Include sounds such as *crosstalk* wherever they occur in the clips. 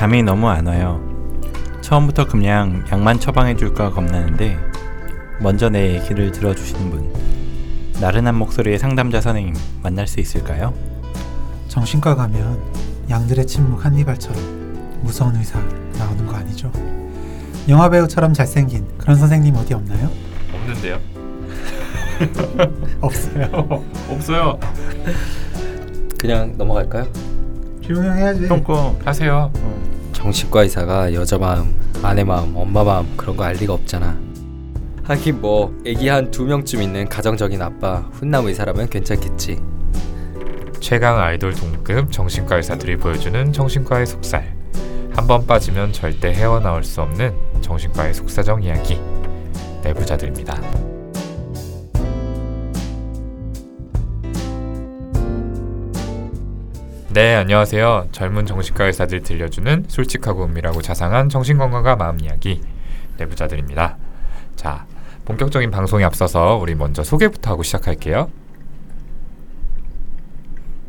잠이 너무 안 와요. 처음부터 그냥 약만 처방해 줄까 겁나는데 먼저 내 얘기를 들어주시는 분 나른한 목소리의 상담자 선생님 만날 수 있을까요? 정신과 가면 양들의 침묵 한니발처럼 무서운 의사 나오는 거 아니죠? 영화 배우처럼 잘생긴 그런 선생님 어디 없나요? 없는데요. *laughs* 없어요. *laughs* 없어요. 그냥 넘어갈까요? 조용해야지. 똥꼬 하세요. 정신과 의사가 여자 마음, 아내 마음, 엄마 마음 그런 거 알 리가 없잖아. 하긴 뭐 애기 한 두 명쯤 있는 가정적인 아빠 훈남 의사라면 괜찮겠지. 최강 아이돌 동급 정신과 의사들이 보여주는 정신과의 속살. 한번 빠지면 절대 헤어나올 수 없는 정신과의 속사정 이야기. 내부자들입니다. 네, 안녕하세요. 젊은 정신과 의사들 들려주는 솔직하고 은밀하고 자상한 정신건강과 마음 이야기 내부자들입니다. 자, 본격적인 방송에 앞서서 우리 먼저 소개부터 하고 시작할게요.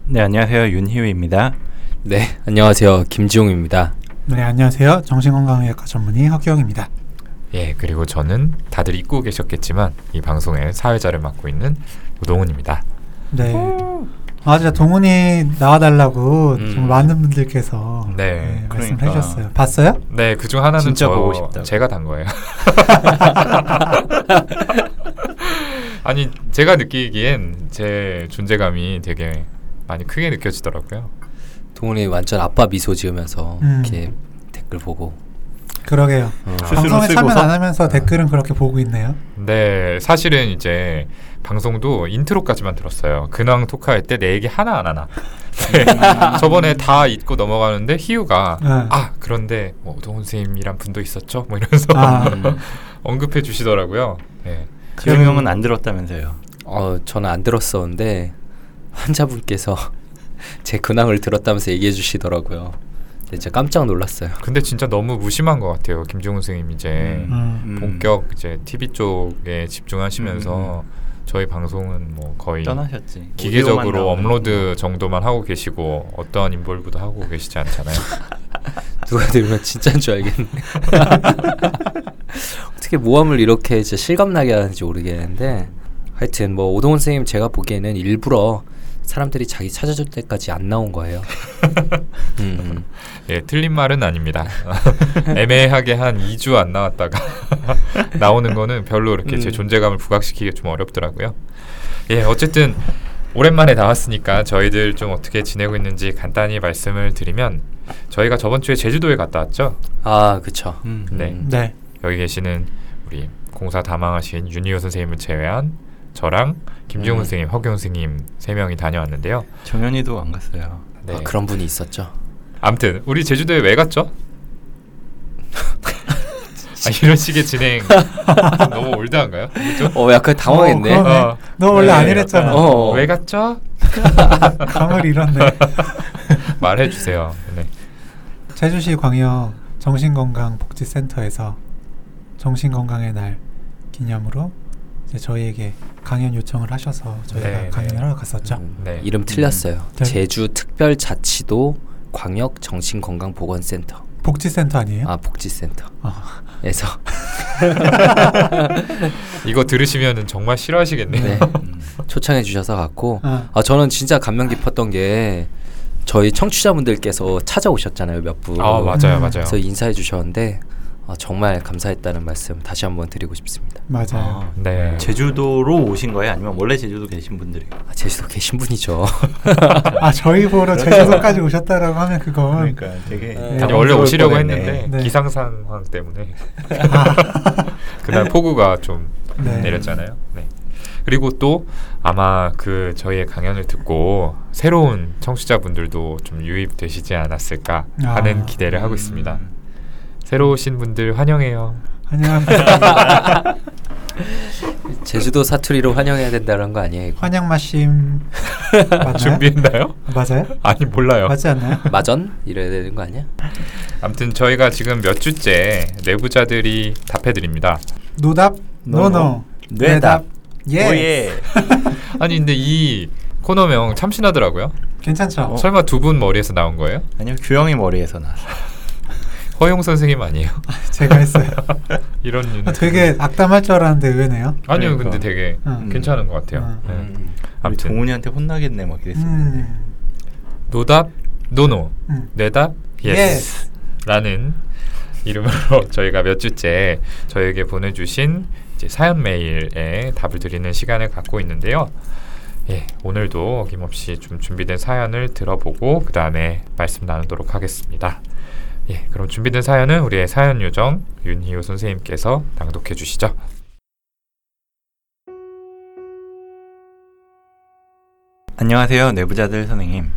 네 안녕하세요 윤희우입니다. 네, 안녕하세요. 김지용입니다. 네 안녕하세요. 정신건강의학과 전문의 허기영입니다. 예, 그리고 저는 다들 잊고 계셨겠지만 이 방송의 사회자를 맡고 있는 우동훈입니다. 네. 아 진짜 동훈이 나와달라고 음. 정말 많은 분들께서 네, 말씀을 그러니까. 해주셨어요. 봤어요? 네, 그 중 하나는 진짜 저 보고 싶다고. 제가 단 거예요. *laughs* 아니, 제가 느끼기엔 제 존재감이 되게 많이 크게 느껴지더라고요. 동훈이 완전 아빠 미소 지으면서 음. 이렇게 댓글 보고. 그러게요. 어. 방송에 참여? 안 하면서 댓글은 그렇게 보고 있네요. 네, 사실은 이제 방송도 인트로까지만 들었어요. 근황 토크할 때 내 얘기 하나 안 하나. 네, *laughs* 저번에 다 잊고 넘어가는데 희우가 네. 아 그런데 뭐 오동훈 선생님이란 분도 있었죠? 뭐 이러면서 아. 음. *laughs* 언급해 주시더라고요. 네. 지용 형은 안 들었다면서요. 어, 저는 안 들었었는데 환자분께서 *laughs* 제 근황을 들었다면서 얘기해 주시더라고요. 진짜 깜짝 놀랐어요. 근데 진짜 너무 무심한 것 같아요. 김종훈 선생님 이제 음. 음. 본격 이제 TV 쪽에 집중하시면서 저희 방송은 뭐 거의 떠나셨지. 기계적으로 업로드 정도만 하고 계시고 어떠한 인볼브도 하고 계시지 않잖아요. *laughs* 누가 들으면 진짜인 줄 알겠네. *laughs* 어떻게 모험을 이렇게 진짜 실감나게 하는지 모르겠는데 하여튼 뭐 오동훈 선생님 제가 보기에는 일부러 사람들이 자기 찾아줄 때까지 안 나온 거예요. *laughs* 음, 예, 틀린 말은 아닙니다. *laughs* 애매하게 한 2주 안 나왔다가 *laughs* 나오는 거는 별로 이렇게 제 음. 존재감을 부각시키기 좀 어렵더라고요. 예, 어쨌든 오랜만에 나왔으니까 저희들 좀 어떻게 지내고 있는지 간단히 말씀을 드리면 저희가 저번 주에 제주도에 갔다 왔죠. 아 그쵸. 음. 네. 음. 네. 여기 계시는 우리 공사 다망하신 윤희호 선생님을 제외한 저랑 김종훈 음. 선생님, 허경 선생님 세 명이 다녀왔는데요. 정현이도 안 갔어요. 네. 아, 그런 분이 있었죠. 아무튼 우리 제주도에 왜 갔죠? *laughs* 아, 이런 식의 진행 *laughs* 너무 올드한가요? 그죠? 어 약간 당황했네. 어. 어. 너 원래 네, 아니랬잖아. 약간 어. 왜 갔죠? *laughs* 감을 잃었네. 말해 주세요. 네. 제주시 광역 정신건강복지센터에서 정신건강의 날 기념으로 저희에게 강연 요청을 하셔서 저희가 네, 강연을 네. 하러 갔었죠. 음, 네. 이름 틀렸어요. 네. 제주 특별자치도 광역 정신건강보건센터. 복지센터 아니에요? 아 복지센터. 아. 에서 *laughs* 이거 들으시면은 정말 싫어하시겠네요. 네, 음. 초청해 주셔서 갔고 아. 아 저는 진짜 감명 깊었던 게 저희 청취자분들께서 찾아오셨잖아요 몇 분. 아 맞아요, 음. 맞아요. 그래서 인사해 주셨는데 아, 정말 감사했다는 말씀 다시 한번 드리고 싶습니다. 맞아요. 아, 네. 제주도로 오신 거예요? 아니면 원래 제주도 계신 분들이요? 아, 제주도 계신 분이죠. 아 저희 보러 *laughs* 제주도까지 오셨다라고 하면 그건 그러니까 되게 네. 아니, 당황스러울 원래 오시려고 뻔했네. 했는데 네. 기상 상황 때문에 *laughs* 그날 폭우가 좀 네. 내렸잖아요. 네. 그리고 또 아마 그 저희의 강연을 듣고 새로운 청취자분들도 좀 유입되시지 않았을까 하는 아. 기대를 하고 있습니다. 음. 새로 오신 분들 환영해요. 안녕합니다. *laughs* 제주도 사투리로 환영해야 된다는 거 아니에요? 이거? 환영 마심 맞나요? *laughs* 준비했나요? 맞아요? 아니 몰라요. 맞지 않나요? 마전 이래야 되는 거 아니야? 아무튼 저희가 지금 몇 주째 뇌부자들이 답해드립니다. 노답 no no. 뇌답 예 오예. *laughs* 아니 근데 이 코너명 참신하더라고요. 괜찮죠? 어. 설마 두 분 머리에서 나온 거예요? 아니요 규형이 머리에서 나왔어. 허규형 선생님 아니에요? 제가 했어요. *laughs* 이런 아, 되게 악담할 줄 알았는데 의외네요. 아니요, 그러니까. 근데 되게 음. 괜찮은 것 같아요. 음. 네. 음. 아무튼 동훈이한테 혼나겠네 막 이랬었는데 음. 노답 no no, 음. 뇌답 yes. Yes. 라는 이름으로 *laughs* 저희가 몇 주째 저에게 보내주신 이제 사연 메일에 답을 드리는 시간을 갖고 있는데요. 예, 오늘도 어김없이 좀 준비된 사연을 들어보고 그 다음에 말씀 나누도록 하겠습니다. 예, 그럼 준비된 사연은 우리의 사연 요정 윤희우 선생님께서 낭독해 주시죠. 안녕하세요 내부자들 선생님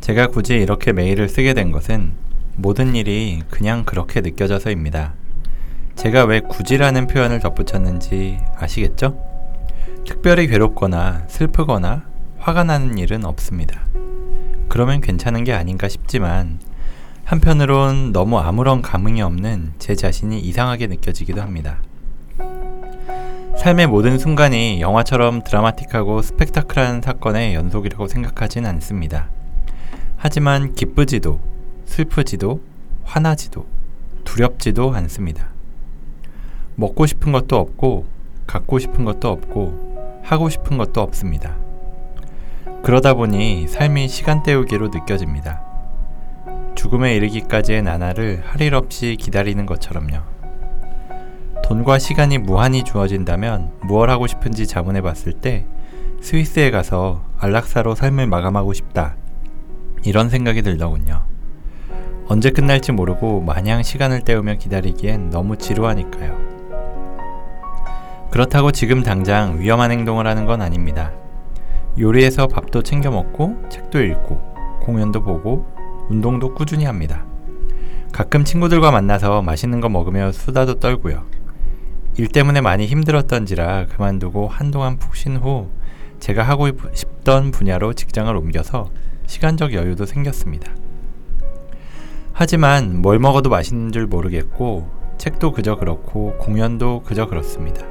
제가 굳이 이렇게 메일을 쓰게 된 것은 모든 일이 그냥 그렇게 느껴져서입니다 제가 왜 굳이라는 표현을 덧붙였는지 아시겠죠? 특별히 괴롭거나 슬프거나 화가 나는 일은 없습니다 그러면 괜찮은 게 아닌가 싶지만 한편으론 너무 아무런 감흥이 없는 제 자신이 이상하게 느껴지기도 합니다 삶의 모든 순간이 영화처럼 드라마틱하고 스펙타클한 사건의 연속이라고 생각하진 않습니다. 하지만 기쁘지도, 슬프지도, 화나지도, 두렵지도 않습니다. 먹고 싶은 것도 없고, 갖고 싶은 것도 없고, 하고 싶은 것도 없습니다. 그러다 보니 삶이 시간 때우기로 느껴집니다. 죽음에 이르기까지의 나날을 할 일 없이 기다리는 것처럼요. 돈과 시간이 무한히 주어진다면 무얼 하고 싶은지 자문해 봤을 때 스위스에 가서 안락사로 삶을 마감하고 싶다. 이런 생각이 들더군요. 언제 끝날지 모르고 마냥 시간을 때우며 기다리기엔 너무 지루하니까요. 그렇다고 지금 당장 위험한 행동을 하는 건 아닙니다. 요리해서 밥도 챙겨 먹고 책도 읽고 공연도 보고 운동도 꾸준히 합니다. 가끔 친구들과 만나서 맛있는 거 먹으며 수다도 떨고요. 일 때문에 많이 힘들었던지라 그만두고 한동안 푹 쉰 후 제가 하고 싶던 분야로 직장을 옮겨서 시간적 여유도 생겼습니다. 하지만 뭘 먹어도 맛있는 줄 모르겠고 책도 그저 그렇고 공연도 그저 그렇습니다.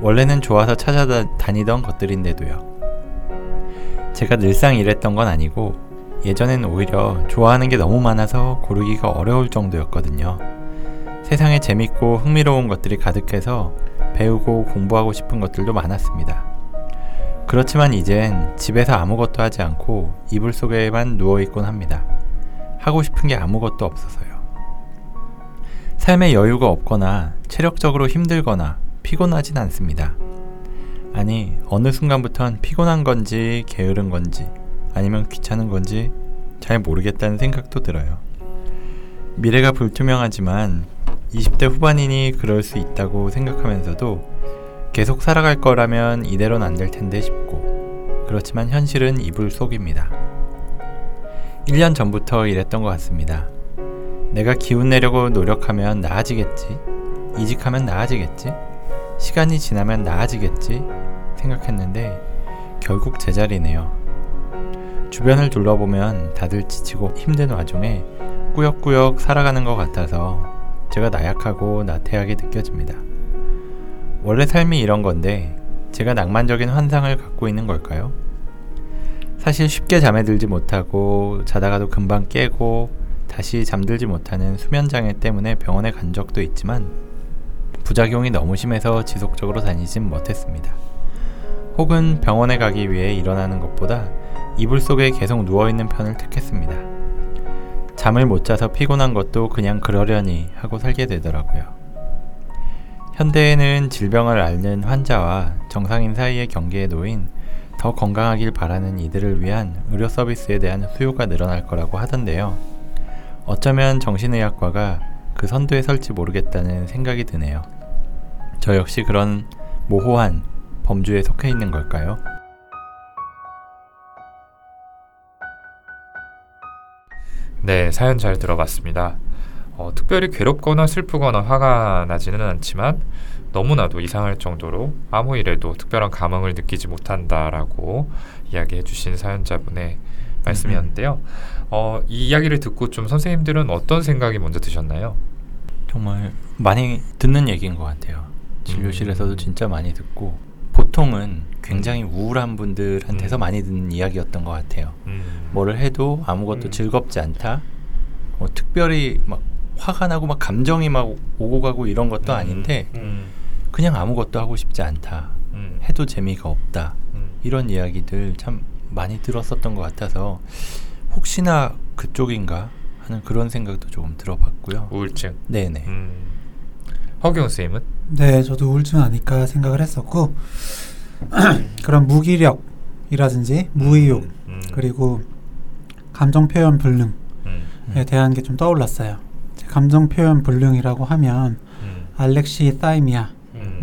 원래는 좋아서 찾아다니던 것들인데도요. 제가 늘상 이랬던 건 아니고 예전엔 오히려 좋아하는 게 너무 많아서 고르기가 어려울 정도였거든요. 세상에 재밌고 흥미로운 것들이 가득해서 배우고 공부하고 싶은 것들도 많았습니다. 그렇지만 이젠 집에서 아무것도 하지 않고 이불 속에만 누워있곤 합니다. 하고 싶은 게 아무것도 없어서요. 삶에 여유가 없거나 체력적으로 힘들거나 피곤하진 않습니다. 아니, 어느 순간부턴 피곤한 건지 게으른 건지 아니면 귀찮은 건지 잘 모르겠다는 생각도 들어요. 미래가 불투명하지만 20대 후반이니 그럴 수 있다고 생각하면서도 계속 살아갈 거라면 이대로는 안 될 텐데 싶고 그렇지만 현실은 이불 속입니다. 1년 전부터 이랬던 것 같습니다. 내가 기운 내려고 노력하면 나아지겠지. 이직하면 나아지겠지. 시간이 지나면 나아지겠지. 생각했는데 결국 제자리네요. 주변을 둘러보면 다들 지치고 힘든 와중에 꾸역꾸역 살아가는 것 같아서 제가 나약하고 나태하게 느껴집니다. 원래 삶이 이런 건데 제가 낭만적인 환상을 갖고 있는 걸까요? 사실 쉽게 잠에 들지 못하고 자다가도 금방 깨고 다시 잠들지 못하는 수면 장애 때문에 병원에 간 적도 있지만 부작용이 너무 심해서 지속적으로 다니진 못했습니다. 혹은 병원에 가기 위해 일어나는 것보다 이불 속에 계속 누워있는 편을 택했습니다. 잠을 못 자서 피곤한 것도 그냥 그러려니 하고 살게 되더라고요. 현대에는 질병을 앓는 환자와 정상인 사이의 경계에 놓인 더 건강하길 바라는 이들을 위한 의료 서비스에 대한 수요가 늘어날 거라고 하던데요. 어쩌면 정신의학과가 그 선두에 설지 모르겠다는 생각이 드네요. 저 역시 그런 모호한 범주에 속해 있는 걸까요? 네, 사연 잘 들어봤습니다. 어, 특별히 괴롭거나 슬프거나 화가 나지는 않지만 너무나도 이상할 정도로 아무 일에도 특별한 감흥을 느끼지 못한다라고 이야기해 주신 사연자분의 말씀이었는데요. 어, 이 이야기를 듣고 좀 선생님들은 어떤 생각이 먼저 드셨나요? 정말 많이 듣는 얘기인 것 같아요. 진료실에서도 음. 진짜 많이 듣고 보통은 굉장히 우울한 분들한테서 음. 많이 듣는 이야기였던 것 같아요. 음. 뭐를 해도 아무것도 음. 즐겁지 않다. 뭐 특별히 막 화가 나고 막 감정이 막 오고 가고 이런 것도 음. 아닌데 음. 그냥 아무것도 하고 싶지 않다. 음. 해도 재미가 없다. 음. 이런 이야기들 참 많이 들었었던 것 같아서 혹시나 그쪽인가 하는 그런 생각도 조금 들어봤고요. 우울증. 네네. 음. 허경 선생님은? 네, 저도 우울증 아닐까 생각을 했었고 *clears throat* 그런 무기력이라든지 무의욕 음. 그리고 감정 표현 불능에 음. 대한 게 좀 떠올랐어요. 감정 표현 불능이라고 하면 음. 알렉시 사이미아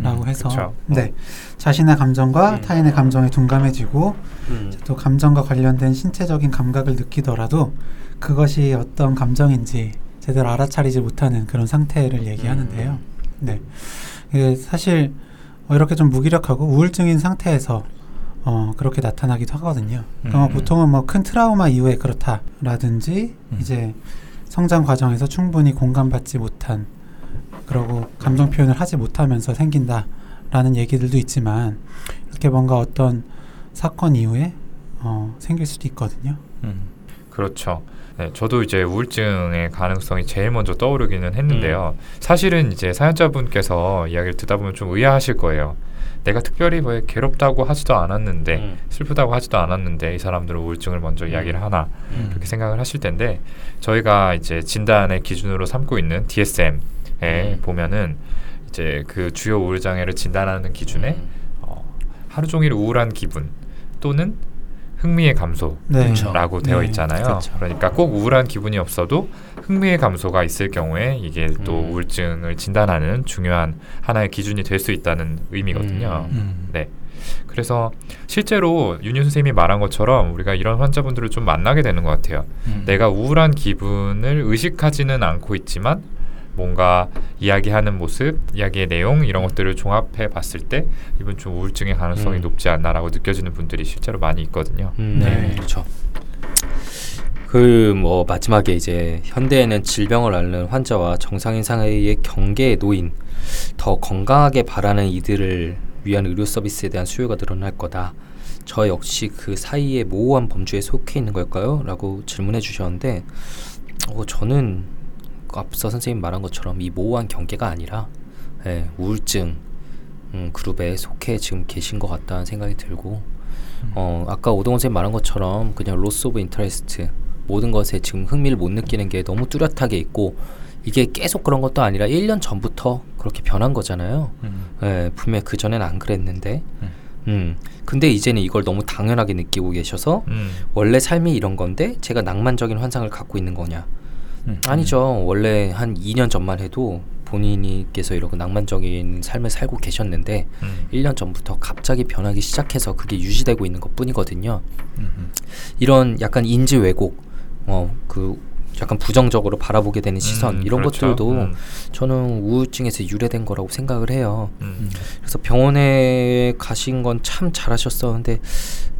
라고 음. 해서 그쵸. 네 자신의 감정과 음. 타인의 감정에 둔감해지고 음. 또 감정과 관련된 신체적인 감각을 느끼더라도 그것이 어떤 감정인지 제대로 알아차리지 못하는 그런 상태를 얘기하는데요. 네, 이게 사실 어, 이렇게 좀 무기력하고 우울증인 상태에서 어, 그렇게 나타나기도 하거든요. 그러니까 음. 보통은 뭐 큰 트라우마 이후에 그렇다라든지 음. 이제 성장 과정에서 충분히 공감받지 못한 그러고 감정 표현을 하지 못하면서 생긴다라는 얘기들도 있지만 이렇게 뭔가 어떤 사건 이후에 어, 생길 수도 있거든요. 음. 그렇죠. 네, 저도 이제 우울증의 가능성이 제일 먼저 떠오르기는 했는데요. 사실은 이제 사연자분께서 이야기를 듣다 보면 좀 의아하실 거예요. 내가 특별히 뭐 괴롭다고 하지도 않았는데 음. 슬프다고 하지도 않았는데 이 사람들은 우울증을 먼저 이야기를 하나 음. 그렇게 생각을 하실 텐데 저희가 이제 진단의 기준으로 삼고 있는 DSM에 음. 보면은 이제 그 주요 우울 장애를 진단하는 기준에 음. 어, 하루 종일 우울한 기분 또는 흥미의 감소라고 네. 그렇죠. 되어 네, 있잖아요. 그렇죠. 그러니까 꼭 우울한 기분이 없어도 흥미의 감소가 있을 경우에 이게 또 음. 우울증을 진단하는 중요한 하나의 기준이 될 수 있다는 의미거든요. 음. 네. 그래서 실제로 윤유 선생님이 말한 것처럼 우리가 이런 환자분들을 좀 만나게 되는 것 같아요. 음. 내가 우울한 기분을 의식하지는 않고 있지만 뭔가 이야기하는 모습, 이야기의 내용 이런 것들을 종합해 봤을 때 이분 좀 우울증의 가능성이 음. 높지 않나라고 느껴지는 분들이 실제로 많이 있거든요. 음, 네. 그렇죠. 그 뭐 마지막에 이제 현대에는 질병을 앓는 환자와 정상인 사이의 경계에 놓인 더 건강하게 바라는 이들을 위한 의료 서비스에 대한 수요가 늘어날 거다. 저 역시 그 사이의 모호한 범주에 속해 있는 걸까요? 라고 질문해 주셨는데 어, 저는 그 앞서 선생님 말한 것처럼 이 모호한 경계가 아니라 예, 우울증 음, 그룹에 속해 지금 계신 것 같다는 생각이 들고 어, 아까 오동훈 선생님 말한 것처럼 그냥 loss of interest 모든 것에 지금 흥미를 못 느끼는 게 너무 뚜렷하게 있고 이게 계속 그런 것도 아니라 1년 전부터 그렇게 변한 거잖아요. 음. 예, 분명 그 전엔 안 그랬는데. 음. 음. 근데 이제는 이걸 너무 당연하게 느끼고 계셔서 음. 원래 삶이 이런 건데 제가 낭만적인 환상을 갖고 있는 거냐? 음. 아니죠. 원래 한 2년 전만 해도 본인이께서 이렇게 낭만적인 삶을 살고 계셨는데 음. 1년 전부터 갑자기 변하기 시작해서 그게 유지되고 있는 것 뿐이거든요. 음. 음. 이런 약간 인지 왜곡, 어, 그 약간 부정적으로 바라보게 되는 시선 음, 이런 그렇죠. 것들도 음. 저는 우울증에서 유래된 거라고 생각을 해요. 음. 그래서 병원에 가신 건 참 잘하셨었는데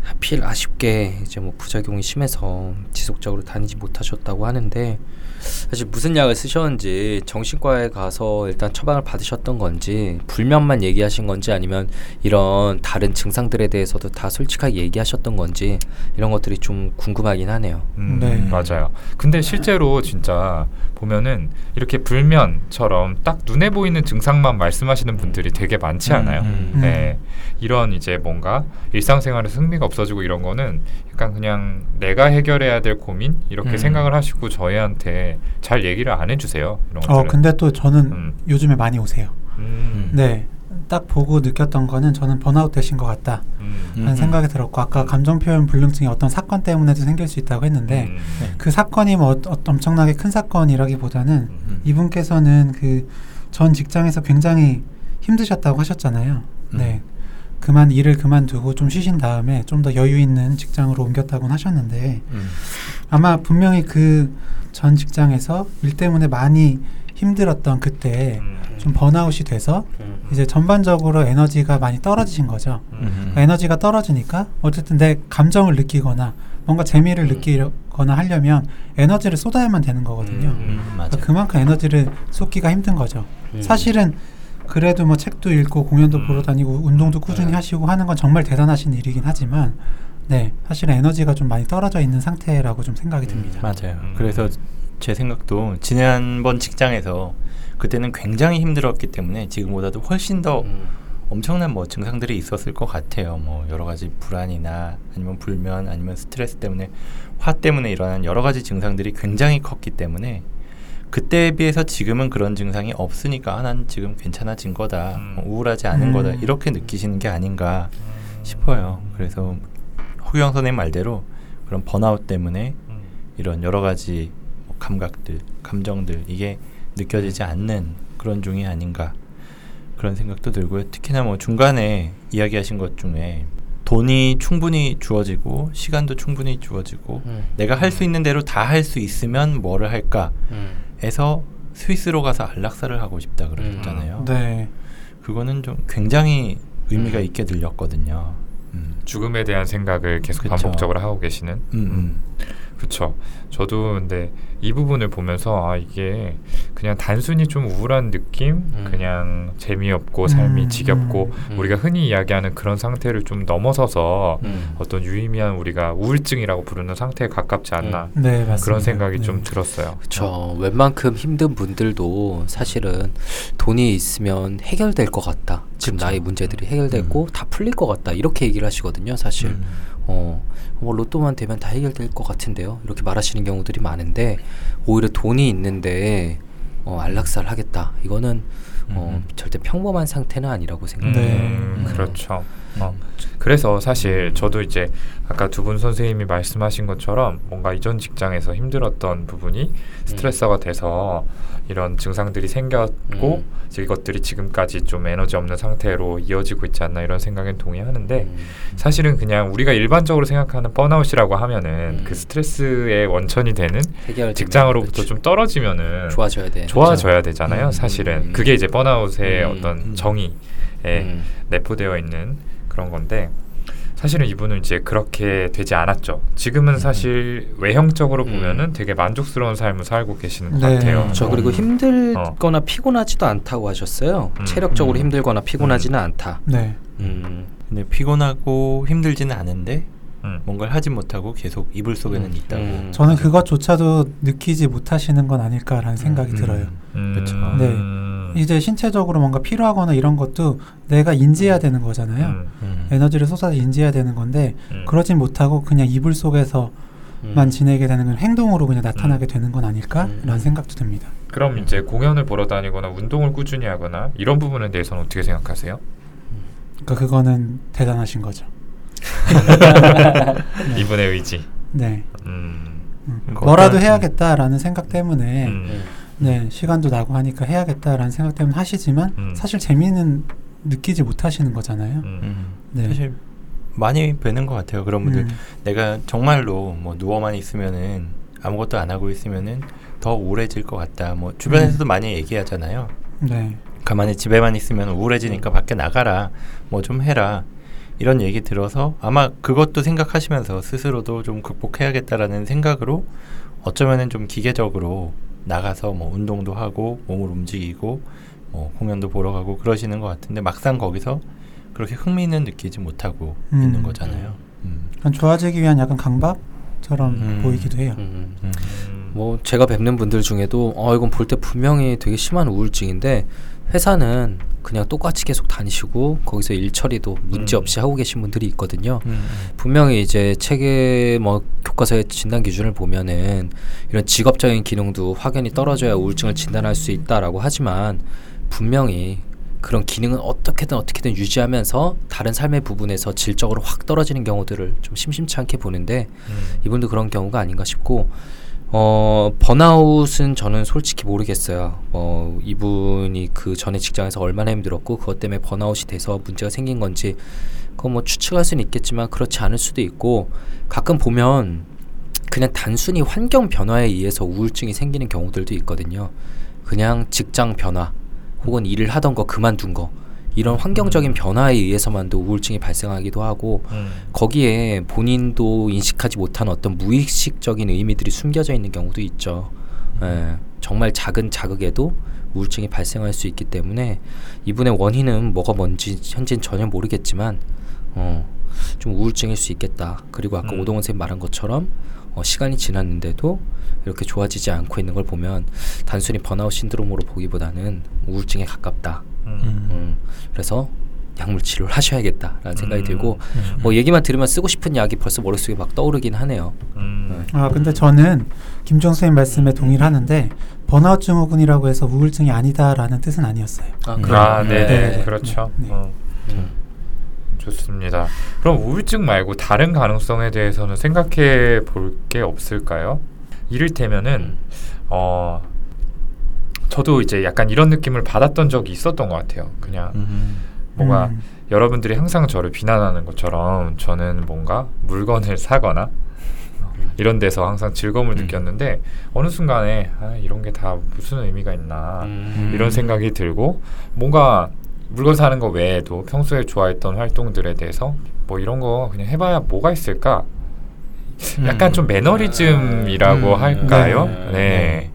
하필 아쉽게 이제 뭐 부작용이 심해서 지속적으로 다니지 못하셨다고 하는데 사실 무슨 약을 쓰셨는지 정신과에 가서 일단 처방을 받으셨던 건지 불면만 얘기하신 건지 아니면 이런 다른 증상들에 대해서도 다 솔직하게 얘기하셨던 건지 이런 것들이 좀 궁금하긴 하네요. 음, 네. 맞아요. 근데 실제로 진짜 보면은 이렇게 불면처럼 딱 눈에 보이는 증상만 말씀하시는 분들이 되게 많지 않아요? 음. 음. 네. 이런 이제 뭔가 일상생활에서 흥미가 없어지고 이런 거는 약간 그냥 내가 해결해야 될 고민 이렇게 음. 생각을 하시고 저희한테 잘 얘기를 안 해주세요. 이런 어 것들은. 근데 또 저는 음. 요즘에 많이 오세요. 음. 네, 딱 보고 느꼈던 거는 저는 번아웃 되신 것 같다. 음. 라는 음. 생각이 들었고 아까 감정 표현 불능증이 어떤 사건 때문에도 생길 수 있다고 했는데 음. 네. 그 사건이 뭐 어, 엄청나게 큰 사건이라기보다는 음. 이분께서는 그 전 직장에서 굉장히 힘드셨다고 하셨잖아요. 음. 네. 그만 일을 그만두고 좀 쉬신 다음에 좀 더 여유 있는 직장으로 옮겼다고 하셨는데 음. 아마 분명히 그 전 직장에서 일 때문에 많이 힘들었던 그때 음. 좀 번아웃이 돼서 음. 이제 전반적으로 에너지가 많이 떨어지신 거죠. 음. 에너지가 떨어지니까 어쨌든 내 감정을 느끼거나 뭔가 재미를 음. 느끼거나 하려면 에너지를 쏟아야만 되는 거거든요. 음. 음. 그러니까 그만큼 에너지를 쏟기가 힘든 거죠. 음. 사실은 그래도 뭐 책도 읽고 공연도 음. 보러 다니고 운동도 꾸준히 네. 하시고 하는 건 정말 대단하신 일이긴 하지만 네, 사실 에너지가 좀 많이 떨어져 있는 상태라고 좀 생각이 듭니다. 맞아요. 음. 그래서 제 생각도 지난번 직장에서 그때는 굉장히 힘들었기 때문에 지금보다도 훨씬 더 음. 엄청난 뭐 증상들이 있었을 것 같아요. 뭐 여러 가지 불안이나 아니면 불면 아니면 스트레스 때문에 화 때문에 일어난 여러 가지 증상들이 굉장히 컸기 때문에 그때에 비해서 지금은 그런 증상이 없으니까 아, 난 지금 괜찮아진 거다. 음. 뭐 우울하지 않은 음. 거다. 이렇게 느끼시는 게 아닌가 싶어요. 그래서 허규영 선생님 말대로 그런 번아웃 때문에 음. 이런 여러 가지 뭐 감각들, 감정들 이게 느껴지지 않는 그런 중이 아닌가 그런 생각도 들고요. 특히나 뭐 중간에 이야기하신 것 중에 돈이 충분히 주어지고 시간도 충분히 주어지고 음. 내가 할 수 있는 대로 다 할 수 있으면 뭐를 할까 음. 해서 스위스로 가서 안락사를 하고 싶다 그러셨잖아요. 네, 그거는 좀 굉장히 의미가 음. 있게 들렸거든요. 음. 죽음에 대한 생각을 계속 그쵸. 반복적으로 하고 계시는. 음, 음. 그렇죠. 저도 근데 이 부분을 보면서 아 이게 그냥 단순히 좀 우울한 느낌, 음. 그냥 재미없고 삶이 음, 지겹고 음. 우리가 흔히 이야기하는 그런 상태를 좀 넘어서서 음. 어떤 유의미한 우리가 우울증이라고 부르는 상태에 가깝지 않나 네 맞습니다. 그런 생각이 네. 좀 들었어요. 그렇죠. 웬만큼 힘든 분들도 사실은 돈이 있으면 해결될 것 같다. 지금 그쵸. 나의 문제들이 해결되고 다 풀릴 것 같다. 이렇게 얘기를 하시거든요. 사실. 음. 어, 뭐 로또만 되면 다 해결될 것 같은데요. 이렇게 말하시는 경우들이 많은데 오히려 돈이 있는데 어, 안락사를 하겠다. 이거는 어, 음. 절대 평범한 상태는 아니라고 음, 생각해요. 네. 그렇죠. 어. 그래서 사실 저도 이제 아까 두 분 선생님이 말씀하신 것처럼 뭔가 이전 직장에서 힘들었던 부분이 스트레스가 돼서 이런 증상들이 생겼고 음. 이것들이 지금까지 좀 에너지 없는 상태로 이어지고 있지 않나 이런 생각엔 동의하는데 음. 사실은 그냥 우리가 일반적으로 생각하는 번아웃이라고 하면은 음. 그 스트레스의 원천이 되는 직장으로부터 좀 떨어지면은 좋아져야 돼. 좋아져야 되잖아요. 음. 사실은 음. 그게 이제 번아웃의 음. 어떤 음. 정의에 음. 내포되어 있는 그런 건데 사실은 이분은 이제 그렇게 되지 않았죠. 지금은 사실 외형적으로 음. 보면은 되게 만족스러운 삶을 살고 계시는 것 네. 같아요. 저 그리고 어. 힘들거나 피곤하지도 않다고 하셨어요. 음. 체력적으로 음. 힘들거나 피곤하지는 않다. 네, 음. 근데 피곤하고 힘들지는 않은데 음. 뭔가를 하지 못하고 계속 이불 속에는 음. 있다고. 음. 저는 그것조차도 느끼지 못하시는 건 아닐까라는 생각이 음. 들어요. 음. 그쵸. 네. 이제 신체적으로 뭔가 필요하거나 이런 것도 내가 인지해야 되는 거잖아요. 음. 음. 에너지를 쏟아서 인지해야 되는 건데 음. 그러진 못하고 그냥 이불 속에서만 음. 지내게 되는 건 행동으로 그냥 나타나게 되는 건 아닐까라는 음. 생각도 듭니다. 그럼 이제 공연을 보러 다니거나 운동을 꾸준히 하거나 이런 부분에 대해서는 어떻게 생각하세요? 그러니까 그거는 대단하신 거죠. 네. *laughs* 이분의 의지. 네. 음. 음. 뭐라도 해야겠다라는 생각 때문에 음. 음. 네 시간도 나고 하니까 해야겠다라는 생각 때문에 하시지만 음. 사실 재미는 느끼지 못하시는 거잖아요. 음. 음. 네. 사실 많이 뵈는 것 같아요. 그런 분들 음. 내가 정말로 뭐 누워만 있으면은 아무것도 안 하고 있으면은 더 우울해질 것 같다. 뭐 주변에서도 많이 얘기하잖아요. 네. 가만히 집에만 있으면 우울해지니까 밖에 나가라. 뭐 좀 해라. 이런 얘기 들어서 아마 그것도 생각하시면서 스스로도 좀 극복해야겠다라는 생각으로 어쩌면은 좀 기계적으로 나가서 뭐 운동도 하고 몸을 움직이고 뭐 공연도 보러 가고 그러시는 것 같은데 막상 거기서 그렇게 흥미는 느끼지 못하고 음. 있는 거잖아요. 음. 그건 좋아지기 위한 약간 강박처럼 음. 보이기도 해요. 음. 음. 음. 뭐 제가 뵙는 분들 중에도 어 이건 볼 때 분명히 되게 심한 우울증인데 회사는 그냥 똑같이 계속 다니시고 거기서 일 처리도 문제 음. 없이 하고 계신 분들이 있거든요. 음. 분명히 이제 책의 뭐 교과서의 진단 기준을 보면은 이런 직업적인 기능도 확연히 떨어져야 우울증을 진단할 수 있다라고 하지만 분명히 그런 기능은 어떻게든 어떻게든 유지하면서 다른 삶의 부분에서 질적으로 확 떨어지는 경우들을 좀 심심치 않게 보는데 음. 이분도 그런 경우가 아닌가 싶고 어 번아웃은 저는 솔직히 모르겠어요. 어 이분이 그 전에 직장에서 얼마나 힘들었고 그것 때문에 번아웃이 돼서 문제가 생긴 건지 그거 뭐 추측할 수는 있겠지만 그렇지 않을 수도 있고 가끔 보면 그냥 단순히 환경 변화에 의해서 우울증이 생기는 경우들도 있거든요. 그냥 직장 변화 혹은 일을 하던 거 그만둔 거 이런 환경적인 변화에 의해서만도 우울증이 발생하기도 하고 음. 거기에 본인도 인식하지 못한 어떤 무의식적인 의미들이 숨겨져 있는 경우도 있죠. 예, 정말 작은 자극에도 우울증이 발생할 수 있기 때문에 이분의 원인은 뭐가 뭔지 현재는 전혀 모르겠지만 어, 좀 우울증일 수 있겠다. 그리고 아까 음. 오동원 선생님 말한 것처럼 어, 시간이 지났는데도 이렇게 좋아지지 않고 있는 걸 보면 단순히 번아웃 신드롬으로 보기보다는 우울증에 가깝다. 음. 음. 음, 그래서 약물 치료를 하셔야겠다라는 생각이 음. 들고 음. 뭐 얘기만 들으면 쓰고 싶은 약이 벌써 머릿속에 막 떠오르긴 하네요. 음. 아 근데 저는 김종 선생님 말씀에 동의를 하는데 번아웃 증후군이라고 해서 우울증이 아니다라는 뜻은 아니었어요. 아, 음. 아, 네, 네, 네, 그렇죠. 네, 네. 어, 음. 좋습니다. 그럼 우울증 말고 다른 가능성에 대해서는 생각해 볼 게 없을까요? 이를테면은 음. 어 저도 이제 약간 이런 느낌을 받았던 적이 있었던 것 같아요. 그냥 음. 뭔가 음. 여러분들이 항상 저를 비난하는 것처럼 저는 뭔가 물건을 사거나 이런 데서 항상 즐거움을 음. 느꼈는데 어느 순간에 아, 이런 게 다 무슨 의미가 있나 음. 이런 생각이 들고 뭔가 물건 사는 거 외에도 평소에 좋아했던 활동들에 대해서 뭐 이런 거 그냥 해봐야 뭐가 있을까 약간 좀 매너리즘이라고 음. 할까요? 네. 네.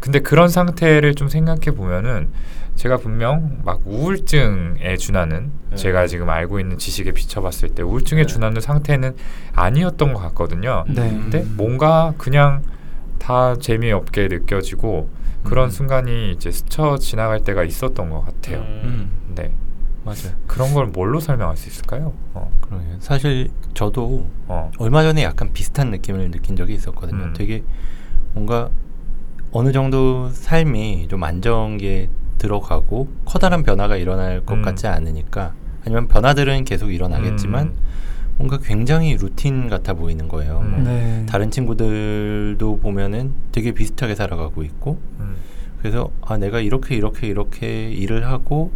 근데 그런 상태를 좀 생각해 보면은 제가 분명 막 우울증에 준하는 네. 제가 지금 알고 있는 지식에 비춰봤을 때 우울증에 네. 준하는 상태는 아니었던 것 같거든요. 네. 근데 뭔가 그냥 다 재미없게 느껴지고 그런 음. 순간이 이제 스쳐 지나갈 때가 있었던 것 같아요. 음. 네. 맞아요. 그런 걸 뭘로 설명할 수 있을까요? 어. 그러게요. 사실 저도 어. 얼마 전에 약간 비슷한 느낌을 느낀 적이 있었거든요. 음. 되게 뭔가 어느 정도 삶이 좀 안정기에 들어가고 커다란 변화가 일어날 것 음. 같지 않으니까 아니면 변화들은 계속 일어나겠지만 음. 뭔가 굉장히 루틴 같아 보이는 거예요. 음. 뭐 네. 다른 친구들도 보면은 되게 비슷하게 살아가고 있고 음. 그래서 아 내가 이렇게 이렇게 이렇게 일을 하고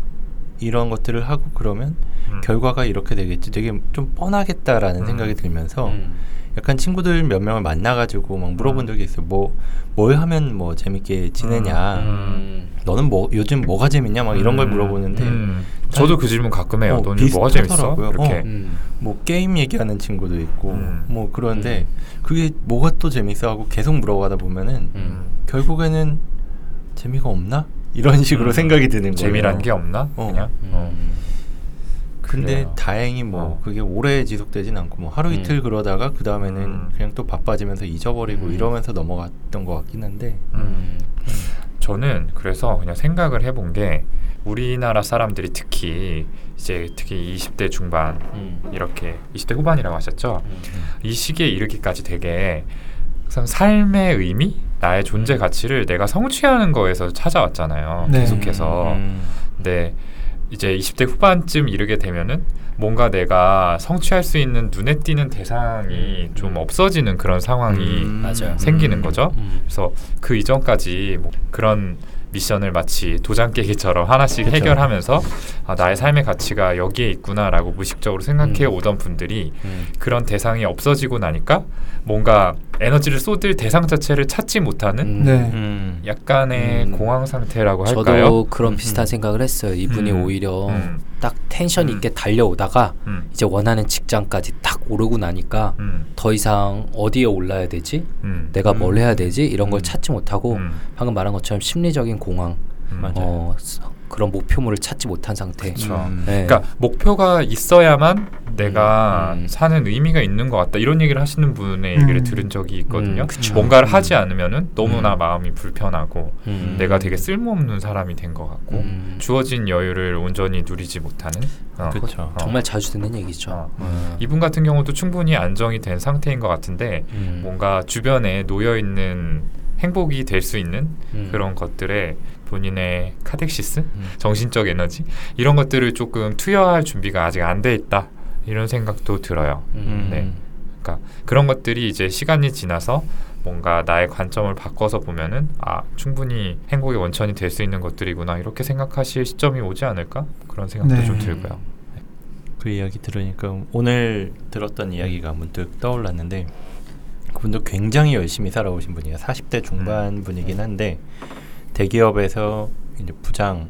이런 것들을 하고 그러면 음. 결과가 이렇게 되겠지 되게 좀 뻔하겠다라는 음. 생각이 들면서 음. 약간 친구들 몇 명을 만나가지고 막 물어본 음. 적이 있어요 뭐 뭘 하면 뭐 재밌게 지내냐 음. 너는 뭐 요즘 뭐가 재밌냐 막 이런 걸 음. 물어보는데 음. 저도 그 질문 가끔 해요. 어, 너는 뭐가 재밌어? 이렇게. 어. 음. 뭐 게임 얘기하는 친구도 있고 음. 뭐 그런데 그게 뭐가 또 재밌어 하고 계속 물어가다 보면은 음. 결국에는 재미가 없나 이런 식으로 음. 생각이 드는 거예요. 재미란 게 없나? 어. 그냥. 어. 음. 근데 그래요. 다행히 뭐 어. 그게 오래 지속되진 않고 뭐 하루 음. 이틀 그러다가 그 다음에는 음. 그냥 또 바빠지면서 잊어버리고 음. 이러면서 넘어갔던 것 같긴 한데 음. 저는 그래서 그냥 생각을 해본 게 우리나라 사람들이 특히 이제 특히 20대 중반 음. 이렇게 20대 후반이라고 하셨죠. 음. 이 시기에 이르기까지 되게 항상 삶의 의미, 나의 존재 가치를 내가 성취하는 거에서 찾아왔잖아요. 네. 계속해서. 음. 이제 20대 후반쯤 이르게 되면은 뭔가 내가 성취할 수 있는 눈에 띄는 대상이 좀 없어지는 그런 상황이 음. 생기는 거죠. 음. 그래서 그 이전까지 뭐 그런 미션을 마치 도장 깨기처럼 하나씩 그쵸. 해결하면서 아, 나의 삶의 가치가 여기에 있구나라고 무의식적으로 생각해 음. 오던 분들이 음. 그런 대상이 없어지고 나니까 뭔가 에너지를 쏟을 대상 자체를 찾지 못하는 음. 네. 음. 약간의 음. 공황 상태라고 할까요? 저도 그런 음, 비슷한 음. 생각을 했어요. 이분이 음. 오히려 음. 딱 텐션 음. 있게 달려오다가 음, 이제 원하는 직장까지 딱 오르고 나니까 음, 더 이상 어디에 올라야 되지? 음, 내가 음. 뭘 해야 되지? 이런 걸 음. 찾지 못하고 음, 방금 말한 것처럼 심리적인 공황, 음. 어, 스- 그런 목표물을 찾지 못한 상태. 그쵸. 음. 네. 그러니까 목표가 있어야만 내가 음. 사는 의미가 있는 것 같다 이런 얘기를 하시는 분의 얘기를 음. 들은 적이 있거든요. 음, 그쵸. 뭔가를 음. 하지 않으면은 너무나 음. 마음이 불편하고 음. 내가 되게 쓸모없는 사람이 된 것 같고 음. 주어진 여유를 온전히 누리지 못하는 어. 그쵸. 어. 정말 자주 듣는 얘기죠. 어. 어. 이분 같은 경우도 충분히 안정이 된 상태인 것 같은데 음. 뭔가 주변에 놓여 있는 행복이 될 수 있는 음. 그런 것들에 본인의 카덱시스, 음. 정신적 에너지 이런 것들을 조금 투여할 준비가 아직 안 돼 있다 이런 생각도 들어요. 음. 네. 그러니까 그런 것들이 이제 시간이 지나서 뭔가 나의 관점을 바꿔서 보면은 아 충분히 행복의 원천이 될 수 있는 것들이구나 이렇게 생각하실 시점이 오지 않을까 그런 생각도 네. 좀 들고요. 그 이야기 들으니까 오늘 들었던 이야기가 문득 떠올랐는데 그분도 굉장히 열심히 살아오신 분이에요. 40대 중반 분이긴 한데 대기업에서 이제 부장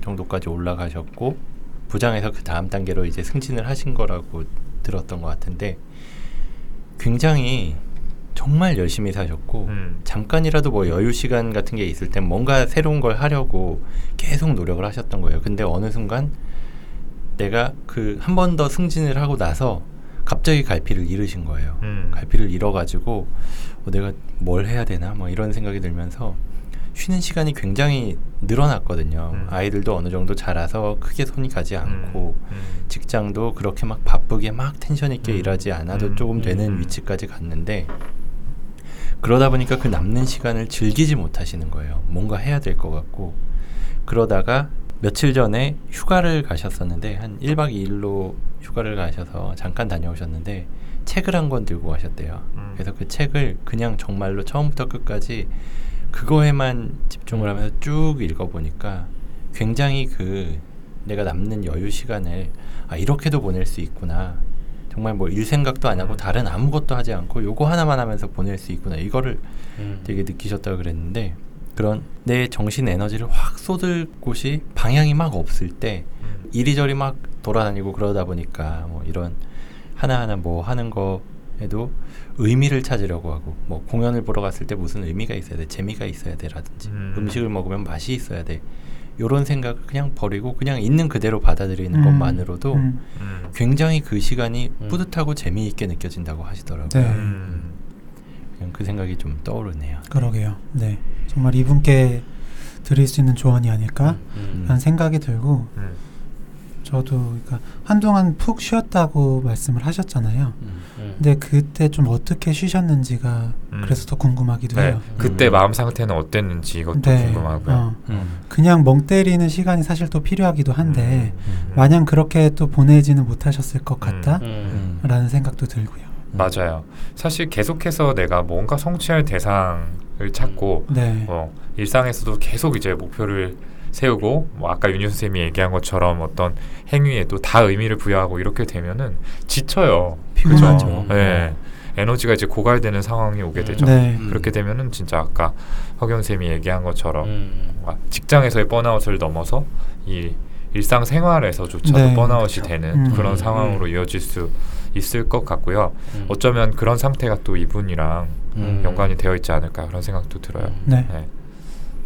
정도까지 올라가셨고 부장에서 그 다음 단계로 이제 승진을 하신 거라고 들었던 것 같은데 굉장히 정말 열심히 사셨고 음. 잠깐이라도 뭐 여유 시간 같은 게 있을 땐 뭔가 새로운 걸 하려고 계속 노력을 하셨던 거예요. 근데 어느 순간 내가 그 한 번 더 승진을 하고 나서 갑자기 갈피를 잃으신 거예요. 음. 갈피를 잃어가지고 어, 내가 뭘 해야 되나 뭐 이런 생각이 들면서 쉬는 시간이 굉장히 늘어났거든요. 음. 아이들도 어느 정도 자라서 크게 손이 가지 않고 음. 직장도 그렇게 막 바쁘게 막 텐션 있게 음. 일하지 않아도 음. 조금 되는 음. 위치까지 갔는데 그러다 보니까 그 남는 시간을 즐기지 못하시는 거예요. 뭔가 해야 될 것 같고 그러다가 며칠 전에 휴가를 가셨었는데 한 1박 2일로 휴가를 가셔서 잠깐 다녀오셨는데 책을 한 권 들고 가셨대요. 음. 그래서 그 책을 그냥 정말로 처음부터 끝까지 그거에만 집중을 하면서 쭉 읽어보니까 굉장히 그 내가 남는 여유 시간을 아 이렇게도 보낼 수 있구나 정말 뭐 일 생각도 안 하고 다른 아무것도 하지 않고 요거 하나만 하면서 보낼 수 있구나 이거를 음. 되게 느끼셨다고 그랬는데 그런 내 정신 에너지를 확 쏟을 곳이 방향이 막 없을 때 음. 이리저리 막 돌아다니고 그러다 보니까 뭐 이런 하나하나 뭐 하는 거에도 의미를 찾으려고 하고 뭐 공연을 보러 갔을 때 무슨 의미가 있어야 돼 재미가 있어야 돼라든지 음. 음. 식을 먹으면 맛이 있어야 돼 요런 생각을 그냥 버리고 그냥 있는 그대로 받아들이는 음, 것만으로도 음, 음. 굉장히 그 시간이 음. 뿌듯하고 재미있게 느껴진다고 하시더라고요 네. 음. 그냥 그 생각이 좀 떠오르네요 그러게요. 네, 정말 이분께 드릴 수 있는 조언이 아닐까 음. 라는 생각이 들고 음. 저도 그러니까 한동안 푹 쉬었다고 말씀을 하셨잖아요. 음. 음. 근데 그때 좀 어떻게 쉬셨는지가 음. 그래서 더 궁금하기도 네. 해요. 그때 음. 마음 상태는 어땠는지 이것도 네, 궁금하고요. 어, 음. 그냥 멍 때리는 시간이 사실 또 필요하기도 한데 음. 마냥 그렇게 또 보내지는 못하셨을 것 음. 같다라는 음. 생각도 들고요. 맞아요. 사실 계속해서 내가 뭔가 성취할 대상을 찾고 네, 뭐 일상에서도 계속 이제 목표를 세우고 뭐 아까 윤유 선생님이 얘기한 것처럼 어떤 행위에도 다 의미를 부여하고 이렇게 되면은 지쳐요. 피곤하죠. 그죠? 네. 에너지가 이제 고갈되는 상황이 오게 되죠. 네, 음. 그렇게 되면은 진짜 아까 허경 쌤이 얘기한 것처럼 음. 직장에서의 번아웃을 넘어서 이 일상 생활에서조차도 네, 번아웃이 그쵸. 되는 음. 그런 음. 상황으로 이어질 수 있을 것 같고요. 음. 어쩌면 그런 상태가 또 이분이랑 음. 연관이 되어 있지 않을까 그런 생각도 들어요. 음. 네, 네.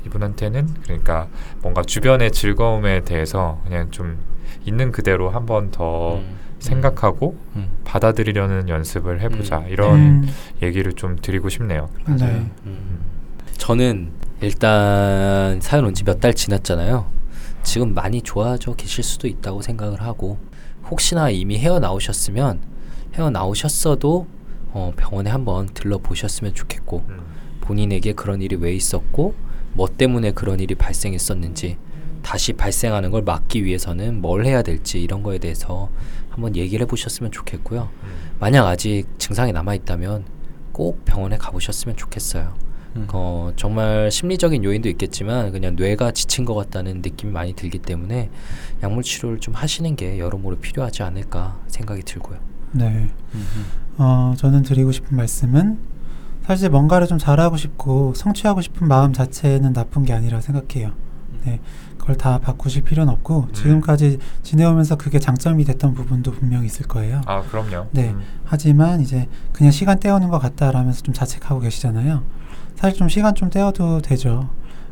이분한테는 그러니까 뭔가 주변의 즐거움에 대해서 그냥 좀 있는 그대로 한 번 더 음. 생각하고 음. 받아들이려는 연습을 해보자 음. 이런 음, 얘기를 좀 드리고 싶네요. 네, 음. 저는 일단 사연 온 지 몇 달 지났잖아요. 지금 많이 좋아져 계실 수도 있다고 생각을 하고 혹시나 이미 헤어 나오셨으면 헤어 나오셨어도 어, 병원에 한번 들러 보셨으면 좋겠고 음. 본인에게 그런 일이 왜 있었고 뭐 때문에 그런 일이 발생했었는지 다시 발생하는 걸 막기 위해서는 뭘 해야 될지 이런 거에 대해서 한번 얘기를 해보셨으면 좋겠고요. 음. 만약 아직 증상이 남아 있다면 꼭 병원에 가보셨으면 좋겠어요. 음. 어, 정말 심리적인 요인도 있겠지만 그냥 뇌가 지친 것 같다는 느낌이 많이 들기 때문에 약물 치료를 좀 하시는 게 여러모로 필요하지 않을까 생각이 들고요. 네. 음. 어, 저는 드리고 싶은 말씀은 사실 뭔가를 좀 잘하고 싶고 성취하고 싶은 마음 자체는 나쁜 게 아니라 생각해요. 네, 그걸 다 바꾸실 필요는 없고 음. 지금까지 지내오면서 그게 장점이 됐던 부분도 분명히 있을 거예요. 아 그럼요. 네. 음. 하지만 이제 그냥 시간 때우는 것 같다라면서 좀 자책하고 계시잖아요. 사실 좀 시간 좀 때워도 되죠.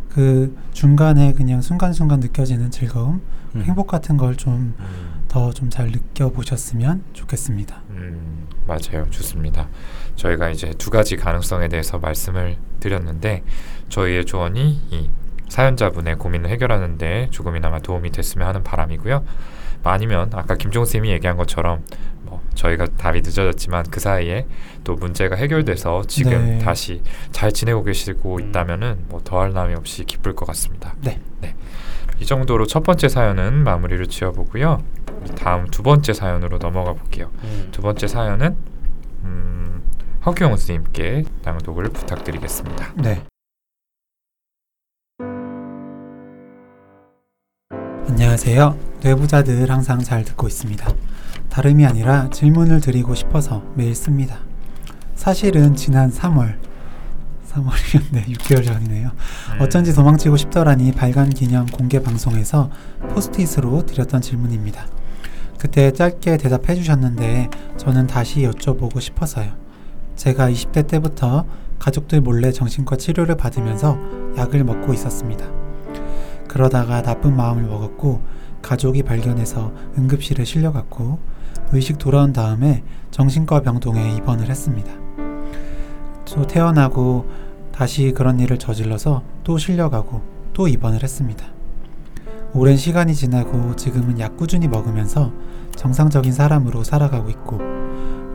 그 중간에 그냥 순간순간 느껴지는 즐거움, 음. 행복 같은 걸좀 음. 더좀 잘 느껴보셨으면 좋겠습니다. 음, 맞아요. 좋습니다. 저희가 이제 두 가지 가능성에 대해서 말씀을 드렸는데 저희의 조언이 이 사연자분의 고민을 해결하는데 조금이나마 도움이 됐으면 하는 바람이고요. 뭐 아니면 아까 김종 쌤이 얘기한 것처럼 뭐 저희가 답이 늦어졌지만 그 사이에 또 문제가 해결돼서 지금 네. 다시 잘 지내고 계시고 음. 있다면은 뭐 더할 나위 없이 기쁠 것 같습니다. 네. 이 정도로 첫 번째 사연은 마무리를 지어보고요. 다음 두 번째 사연으로 넘어가 볼게요. 음. 두 번째 사연은 음, 허규영 선생님께 낭독을 부탁드리겠습니다. 네. 안녕하세요. 뇌부자들 항상 잘 듣고 있습니다. 다름이 아니라 질문을 드리고 싶어서 매일 씁니다. 사실은 지난 3월 3월이었네 6개월 *laughs* 전이네요. 음. 어쩐지 도망치고 싶더라니 발간 기념 공개 방송에서 포스트잇으로 드렸던 질문입니다. 그때 짧게 대답해 주셨는데 저는 다시 여쭤보고 싶어서요. 제가 20대 때부터 가족들 몰래 정신과 치료를 받으면서 약을 먹고 있었습니다. 그러다가 나쁜 마음을 먹었고 가족이 발견해서 응급실에 실려갔고 의식 돌아온 다음에 정신과 병동에 입원을 했습니다. 또 태어나고 다시 그런 일을 저질러서 또 실려가고 또 입원을 했습니다. 오랜 시간이 지나고 지금은 약 꾸준히 먹으면서 정상적인 사람으로 살아가고 있고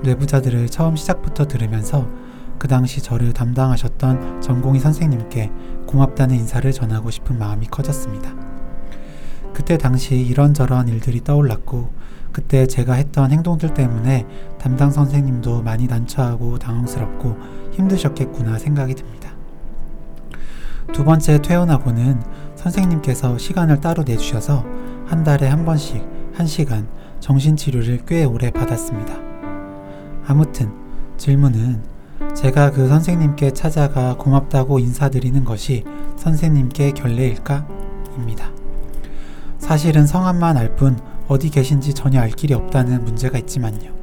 뇌부자들을 처음 시작부터 들으면서 그 당시 저를 담당하셨던 전공의 선생님께 고맙다는 인사를 전하고 싶은 마음이 커졌습니다. 그때 당시 이런저런 일들이 떠올랐고 그때 제가 했던 행동들 때문에 담당 선생님도 많이 난처하고 당황스럽고 힘드셨겠구나 생각이 듭니다. 두 번째 퇴원하고는 선생님께서 시간을 따로 내주셔서 한 달에 한 번씩 한 시간 정신치료를 꽤 오래 받았습니다. 아무튼 질문은 제가 그 선생님께 찾아가 고맙다고 인사드리는 것이 선생님께 결례일까? 입니다. 사실은 성함만 알 뿐 어디 계신지 전혀 알 길이 없다는 문제가 있지만요.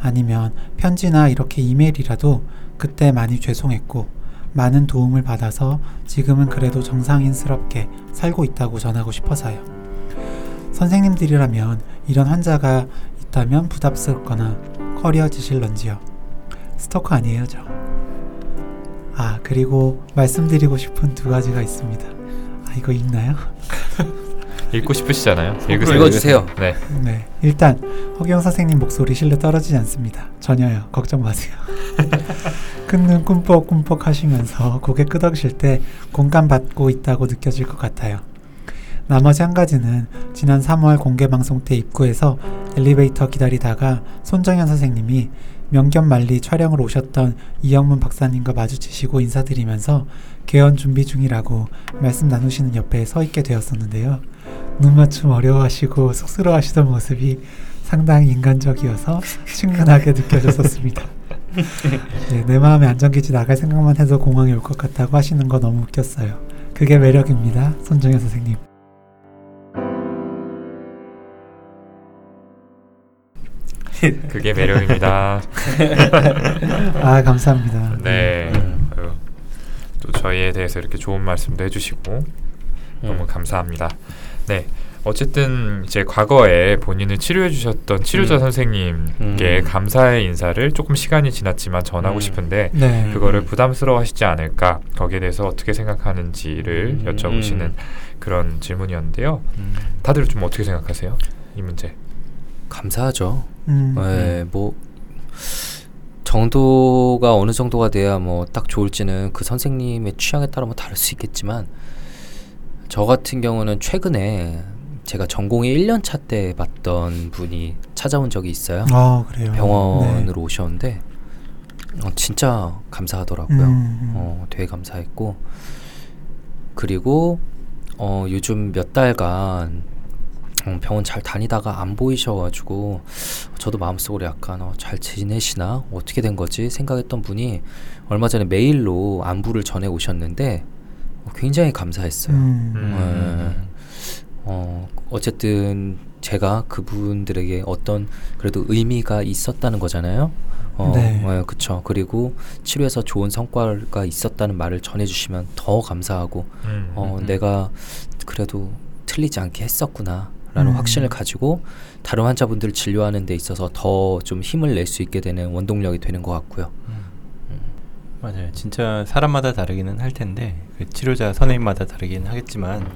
아니면 편지나 이렇게 이메일이라도 그때 많이 죄송했고 많은 도움을 받아서 지금은 그래도 정상인스럽게 살고 있다고 전하고 싶어서요. 선생님들이라면 이런 환자가 있다면 부담스럽거나 꺼려지실런지요. 스토커 아니에요, 저. 아, 그리고 말씀드리고 싶은 두 가지가 있습니다. 아, 이거 읽나요? *laughs* 읽고 싶으시잖아요. 읽어주세요. 네. 네. 일단, 허경 선생님 목소리 실내 떨어지지 않습니다. 전혀요. 걱정 마세요. *laughs* 큰 눈 꿈뻑꿈뻑 하시면서 고개 끄덕이실 때 공감 받고 있다고 느껴질 것 같아요. 나머지 한 가지는 지난 3월 공개 방송 때 입구에서 엘리베이터 기다리다가 손정현 선생님이 명견 만리 촬영을 오셨던 이영문 박사님과 마주치시고 인사드리면서 개원 준비 중이라고 말씀 나누시는 옆에 서 있게 되었었는데요. 눈 맞춤 어려워하시고 쑥스러워하시던 모습이 상당히 인간적이어서 친근하게 느껴졌었습니다. *laughs* 네, 내 마음에 안전기지 나갈 생각만 해도 공항에 올 것 같다고 하시는 거 너무 웃겼어요. 그게 매력입니다. 손정현 선생님. *laughs* 그게 매력입니다. 아 감사합니다. 네. 음. 아유, 또 저희에 대해서 이렇게 좋은 말씀도 해주시고 너무 음. 감사합니다. 네. 어쨌든 이제 과거에 본인을 치료해 주셨던 치료자 음. 선생님께 음. 감사의 인사를 조금 시간이 지났지만 전하고 음. 싶은데 네. 그거를 음. 부담스러워하시지 않을까 거기에 대해서 어떻게 생각하는지를 음. 여쭤보시는 음. 그런 질문이었는데요. 음. 다들 좀 어떻게 생각하세요? 이 문제. 감사하죠. 음. 네, 뭐 정도가 어느 정도가 돼야 뭐 딱 좋을지는 그 선생님의 취향에 따라 뭐 다를 수 있겠지만 저 같은 경우는 최근에 제가 전공의 1년 차 때 봤던 분이 찾아온 적이 있어요. 아 그래요. 병원으로 오셨는데 어, 진짜 감사하더라고요. 음. 어, 되게 감사했고 그리고 어, 요즘 몇 달간 어, 병원 잘 다니다가 안 보이셔가지고 저도 마음속으로 약간 어, 잘 지내시나 어떻게 된 거지 생각했던 분이 얼마 전에 메일로 안부를 전해 오셨는데 어, 굉장히 감사했어요. 음. 음. 어, 어쨌든 제가 그분들에게 어떤 그래도 의미가 있었다는 거잖아요. 어, 네. 어, 그쵸. 그리고 치료에서 좋은 성과가 있었다는 말을 전해주시면 더 감사하고, 음, 어, 음, 음. 내가 그래도 틀리지 않게 했었구나. 라는 음. 확신을 가지고 다른 환자분들을 진료하는 데 있어서 더 좀 힘을 낼 수 있게 되는 원동력이 되는 것 같고요. 맞아요. 진짜 사람마다 다르기는 할 텐데 그 치료자 선생님마다 다르긴 하겠지만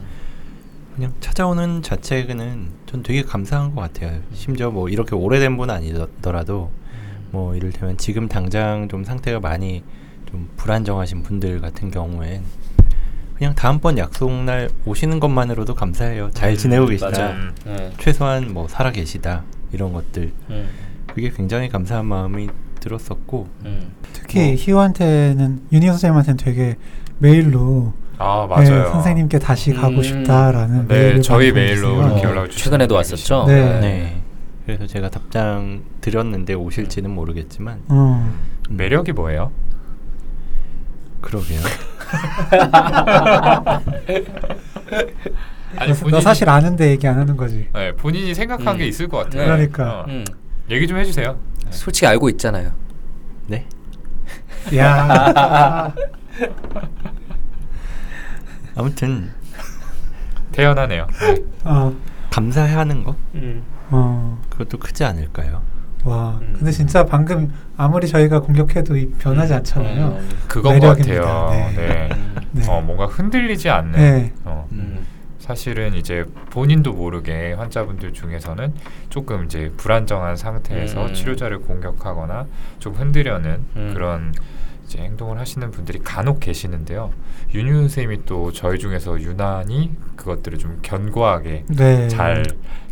그냥 찾아오는 자체는 전 되게 감사한 것 같아요. 심지어 뭐 이렇게 오래된 분은 아니더라도 뭐 이를테면 지금 당장 좀 상태가 많이 좀 불안정하신 분들 같은 경우엔 그냥 다음번 약속날 오시는 것만으로도 감사해요. 잘 음, 지내고 계시다. 맞아요. 음. 네. 최소한 뭐 살아 계시다. 이런 것들 음, 그게 굉장히 감사한 마음이 들었었고 음. 특히 뭐. 희우한테는 윤희 선생님한테는 되게 메일로 아 네, 맞아요. 선생님께 다시 가고 음. 싶다라는 네, 메일을 저희 메일로. 이렇게 어, 연락을 주시는 최근에도 왔었죠. 네. 네. 그래서 제가 답장 드렸는데 오실지는 모르겠지만 어. 음, 매력이 뭐예요? 그러게요. *laughs* *laughs* 아니 너, 너 사실 아는데 얘기 안 하는 거지. 네, 본인이 생각한 음. 게 있을 것 같아요. 그러니까. 어. 음. 얘기 좀 해주세요. 솔직히 알고 있잖아요. 네. 야. *laughs* 아무튼 태연하네요. 네. 어. 감사해하는 거 음. 어, 그것도 크지 않을까요? 와. 음. 근데 진짜 방금 아무리 저희가 공격해도 이 변하지 않잖아요. 음. 그건 것 매력입니다. 같아요. 네. 네. 네. 어, 뭔가 흔들리지 않는. 네. 어, 음. 사실은 이제 본인도 모르게 환자분들 중에서는 조금 이제 불안정한 상태에서 음. 치료자를 공격하거나 좀 흔들려는 음. 그런 이제 행동을 하시는 분들이 간혹 계시는데요. 윤유 선생님이 또 저희 중에서 유난히 그것들을 좀 견고하게 네. 잘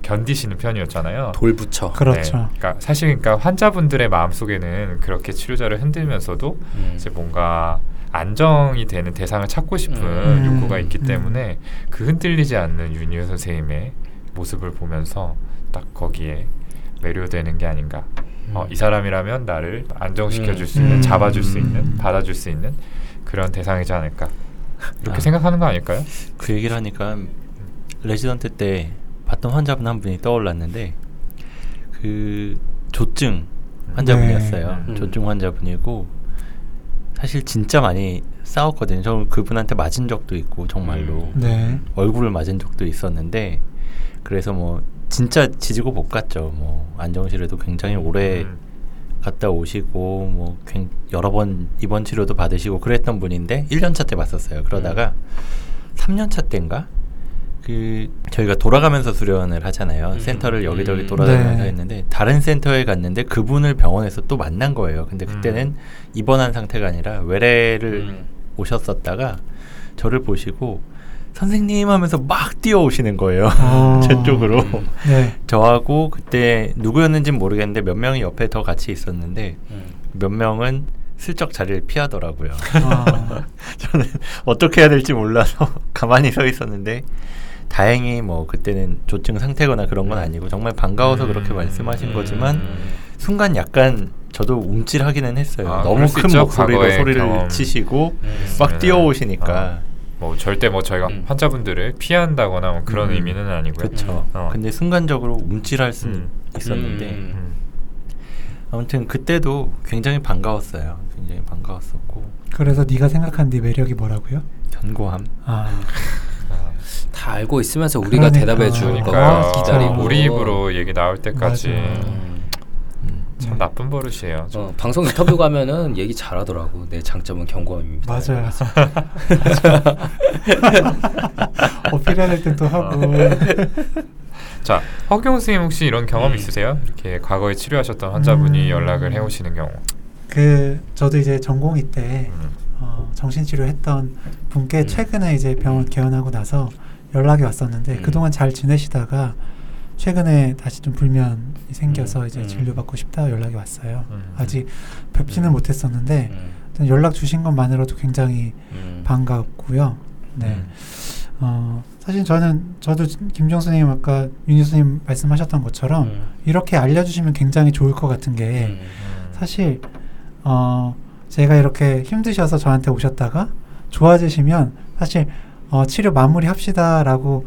견디시는 편이었잖아요. 그렇죠. 돌붙여. 네. 그러니까 사실 그러니까 환자분들의 마음 속에는 그렇게 치료자를 흔들면서도 음. 이제 뭔가 안정이 되는 대상을 찾고 싶은 음. 욕구가 있기 음. 때문에 그 흔들리지 않는 윤희우 선생님의 모습을 보면서 딱 거기에 매료되는 게 아닌가. 어, 이 사람이라면 나를 안정시켜 줄 수 있는, 음. 잡아줄 수 있는, 음. 받아줄 수 있는 그런 대상이지 않을까. 이렇게 아. 생각하는 거 아닐까요? 그 얘기를 하니까 레지던트 때 봤던 환자분 한 분이 떠올랐는데 그 조증 환자분이었어요. 네. 조증 환자분이고 사실 진짜 많이 싸웠거든요. 저 그분한테 맞은 적도 있고 정말로 네. 얼굴을 맞은 적도 있었는데 그래서 뭐 진짜 지지고 볶았죠. 뭐 안정실에도 굉장히 오래 음. 갔다 오시고 뭐 굉- 여러 번 입원 치료도 받으시고 그랬던 분인데 1년차 때 봤었어요. 그러다가 3년차 때인가 그 저희가 돌아가면서 수련을 하잖아요. 음. 센터를 여기저기 음. 돌아다니면서 네. 했는데 다른 센터에 갔는데 그분을 병원에서 또 만난 거예요. 근데 그때는 입원한 상태가 아니라 외래를 음. 오셨었다가 저를 보시고 선생님 하면서 막 뛰어오시는 거예요. 어. *laughs* 제 쪽으로. 음. 네. 저하고 그때 누구였는지는 모르겠는데 몇 명이 옆에 더 같이 있었는데 음. 몇 명은 슬쩍 자리를 피하더라고요. 아. *laughs* 저는 어떻게 해야 될지 몰라서 *laughs* 가만히 서 있었는데 다행히 뭐 그때는 조증 상태거나 그런 건 아니고 정말 반가워서 음. 그렇게 말씀하신 거지만 음. 순간 약간 저도 움찔하기는 했어요. 아, 너무 큰 있죠. 목소리로 소리를 경험. 치시고 음. 막 네. 뛰어오시니까 뭐 절대 뭐 저희가 음. 환자분들을 피한다거나 뭐 그런 음. 의미는 아니고요. 그렇죠. 어. 근데 순간적으로 움찔할 수는 음. 있었는데 음. 음. 아무튼 그때도 굉장히 반가웠어요. 굉장히 반가웠었고 그래서 네가 생각한 네 매력이 뭐라고요? 견고함. 아. 아, 다 알고 있으면서 우리가 그러니까. 대답해. 거가 기다리고 우리 입으로 얘기 나올 때까지 맞아. 참 네. 나쁜 버릇이에요. 좀. 어, 방송 인터뷰 가면은 얘기 잘하더라고. 내 장점은 견고함입니다. 맞아요. *laughs* 될땐또 하고. *laughs* 자, 허경 선생님 혹시 이런 경험 음. 있으세요? 이렇게 과거에 치료하셨던 환자분이 음. 연락을 해오시는 경우. 그 저도 이제 전공의 때 음. 어, 정신치료 했던 분께 음. 최근에 이제 병원 개원하고 나서 연락이 왔었는데 음. 그동안 잘 지내시다가 최근에 다시 좀 불면이 생겨서 음. 이제 음. 진료받고 싶다 연락이 왔어요. 음. 아직 뵙지는 음. 못했었는데 음. 연락 주신 것만으로도 굉장히 음. 반갑고요. 네. 음. 어, 사실 저는 저도 김정 선생님 아까 윤희 선생님 말씀하셨던 것처럼 음. 이렇게 알려주시면 굉장히 좋을 것 같은 게 음. 사실 어 제가 이렇게 힘드셔서 저한테 오셨다가 좋아지시면 사실 어 치료 마무리 합시다라고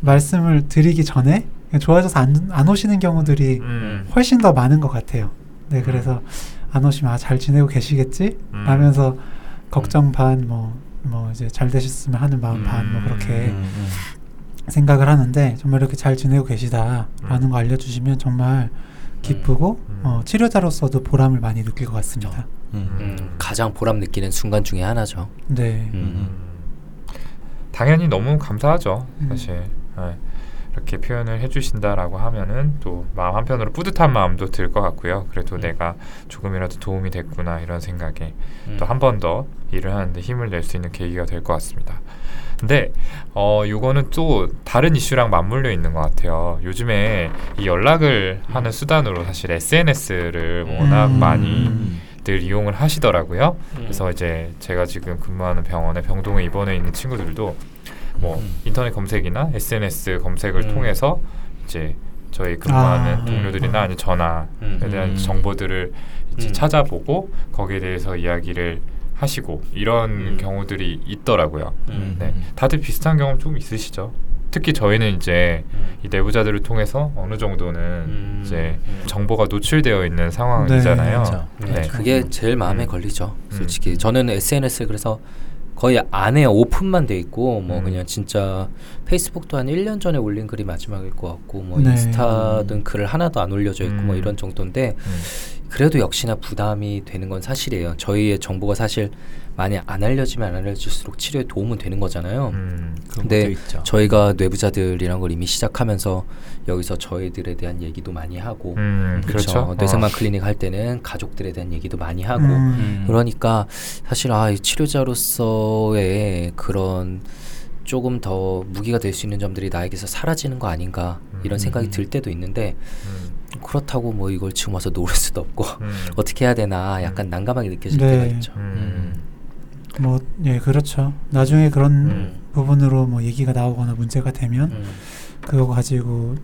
말씀을 드리기 전에 좋아져서 안, 안 오시는 경우들이 음. 훨씬 더 많은 것 같아요. 네, 그래서 안 오시면 아, 잘 지내고 계시겠지? 음. 하면서 걱정 반, 뭐, 뭐 이제 잘 되셨으면 하는 마음 반, 뭐 음. 그렇게 음, 음. 생각을 하는데 정말 이렇게 잘 지내고 계시다라는 음. 거 알려주시면 정말 기쁘고 음. 어, 치료자로서도 보람을 많이 느낄 것 같습니다. 음. 음. 가장 보람 느끼는 순간 중에 하나죠. 네. 음. 음. 당연히 너무 감사하죠. 음. 사실 네. 이렇게 표현을 해주신다라고 하면은 또 마음 한편으로 뿌듯한 마음도 들 것 같고요. 그래도 음. 내가 조금이라도 도움이 됐구나 이런 생각에 음. 또한 번 더 일을 하는데 힘을 낼 수 있는 계기가 될 것 같습니다. 근데 어 요거는 또 다른 이슈랑 맞물려 있는 것 같아요. 요즘에 이 연락을 하는 수단으로 사실 SNS를 워낙 음. 많이 들 이용을 하시더라고요. 음. 그래서 이제 제가 지금 근무하는 병원에 병동에 입원해 있는 친구들도 뭐 음. 인터넷 검색이나 SNS 검색을 음. 통해서 이제 저희 근무하는 아. 동료들이나 아니면 전화에 음. 대한 음. 정보들을 이제 음. 찾아보고 거기에 대해서 이야기를 하시고 이런 음. 경우들이 있더라고요. 음. 네, 다들 비슷한 경험 좀 있으시죠? 특히 저희는 이제 음. 이 내부자들을 통해서 어느 정도는 음. 이제 음. 정보가 노출되어 있는 상황이잖아요. 그렇죠. 네, 네. 그게 제일 마음에 음. 걸리죠. 음. 솔직히 저는 SNS 그래서 거의 안에 오픈만 돼 있고 뭐 음. 그냥 진짜 페이스북도 한 1년 전에 올린 글이 마지막일 것 같고 뭐 네. 인스타든 글을 하나도 안 올려져 있고 뭐 음. 이런 정도인데 음. 그래도 역시나 부담이 되는 건 사실이에요. 저희의 정보가 사실 많이 안 알려지면 안 알려질수록 치료에 도움은 되는 거잖아요. 음. 있죠. 저희가 뇌부자들이란 걸 이미 시작하면서 여기서 저희들에 대한 얘기도 많이 하고 음, 그렇죠. 그렇죠. 뇌생만 어. 클리닉 할 때는 가족들에 대한 얘기도 많이 하고 음. 그러니까 사실 아, 이 치료자로서의 그런 조금 더 무기가 될 수 있는 점들이 나에게서 사라지는 거 아닌가 이런 생각이 음. 들 때도 있는데 음. 그렇다고 뭐 이걸 지금 와서 놓을 수도 없고 음. *laughs* 어떻게 해야 되나 약간 난감하게 느껴질 네. 때가 있죠. 음. 뭐, 예, 그렇죠. 나중에 그런 음. 부분으로 뭐 얘기가 나오거나 문제가 되면 음, 그거 가지고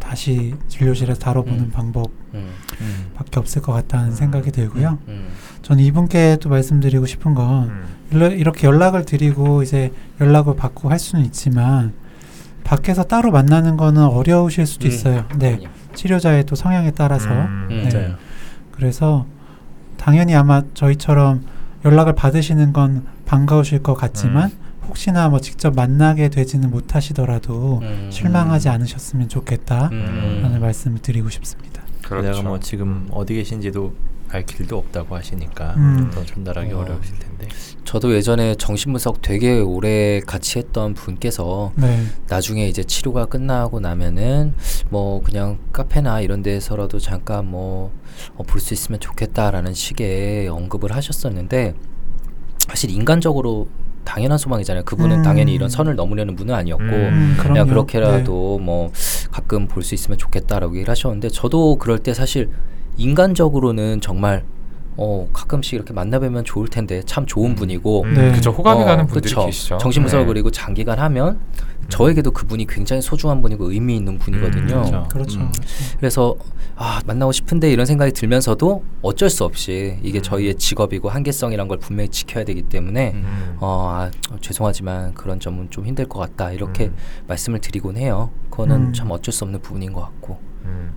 다시 진료실에서 다뤄보는 음. 방법밖에 음, 음. 없을 것 같다는 생각이 들고요. 음, 저는 이분께 또 말씀드리고 싶은 건 음. 이렇게 연락을 드리고 이제 연락을 받고 할 수는 있지만 밖에서 따로 만나는 거는 어려우실 수도 음. 있어요. 네. 치료자의 또 성향에 따라서 음. 음. 네. 그래서 당연히 아마 저희처럼 연락을 받으시는 건 반가우실 것 같지만 혹시나 뭐 직접 만나게 되지는 못하시더라도 음. 실망하지 않으셨으면 좋겠다 음. 라는 말씀을 드리고 싶습니다. 그렇죠. 내가 뭐 지금 어디 계신지도 알 길도 없다고 하시니까 음. 더 전달하기 어. 어려우실 텐데. 저도 예전에 정신분석 되게 오래 같이 했던 분께서 네. 나중에 이제 치료가 끝나고 나면은 뭐 그냥 카페나 이런 데서라도 잠깐 뭐 볼 수 있으면 좋겠다라는 식의 언급을 하셨었는데 사실 인간적으로 당연한 소망이잖아요. 그분은 음. 당연히 이런 선을 넘으려는 분은 아니었고 음. 네. 그냥 그렇게라도 뭐 가끔 볼 수 있으면 좋겠다라고 얘기를 하셨는데 저도 그럴 때 사실 인간적으로는 정말 어 가끔씩 이렇게 만나뵈면 좋을 텐데 참 좋은 분이고 음, 네. 그죠. 호감이 어, 가는 분들이 그쵸. 계시죠. 정신분석을 네. 그리고 장기간 하면 저에게도 그분이 굉장히 소중한 분이고 의미 있는 분이거든요. 음, 그렇죠. 그렇죠. 음. 그렇죠. 그래서 아 만나고 싶은데 이런 생각이 들면서도 어쩔 수 없이 이게 음. 저희의 직업이고 한계성이란 걸 분명히 지켜야 되기 때문에 음. 어, 아, 어, 죄송하지만 그런 점은 좀 힘들 것 같다 이렇게 음. 말씀을 드리곤 해요. 그거는 음. 참 어쩔 수 없는 부분인 것 같고. 음.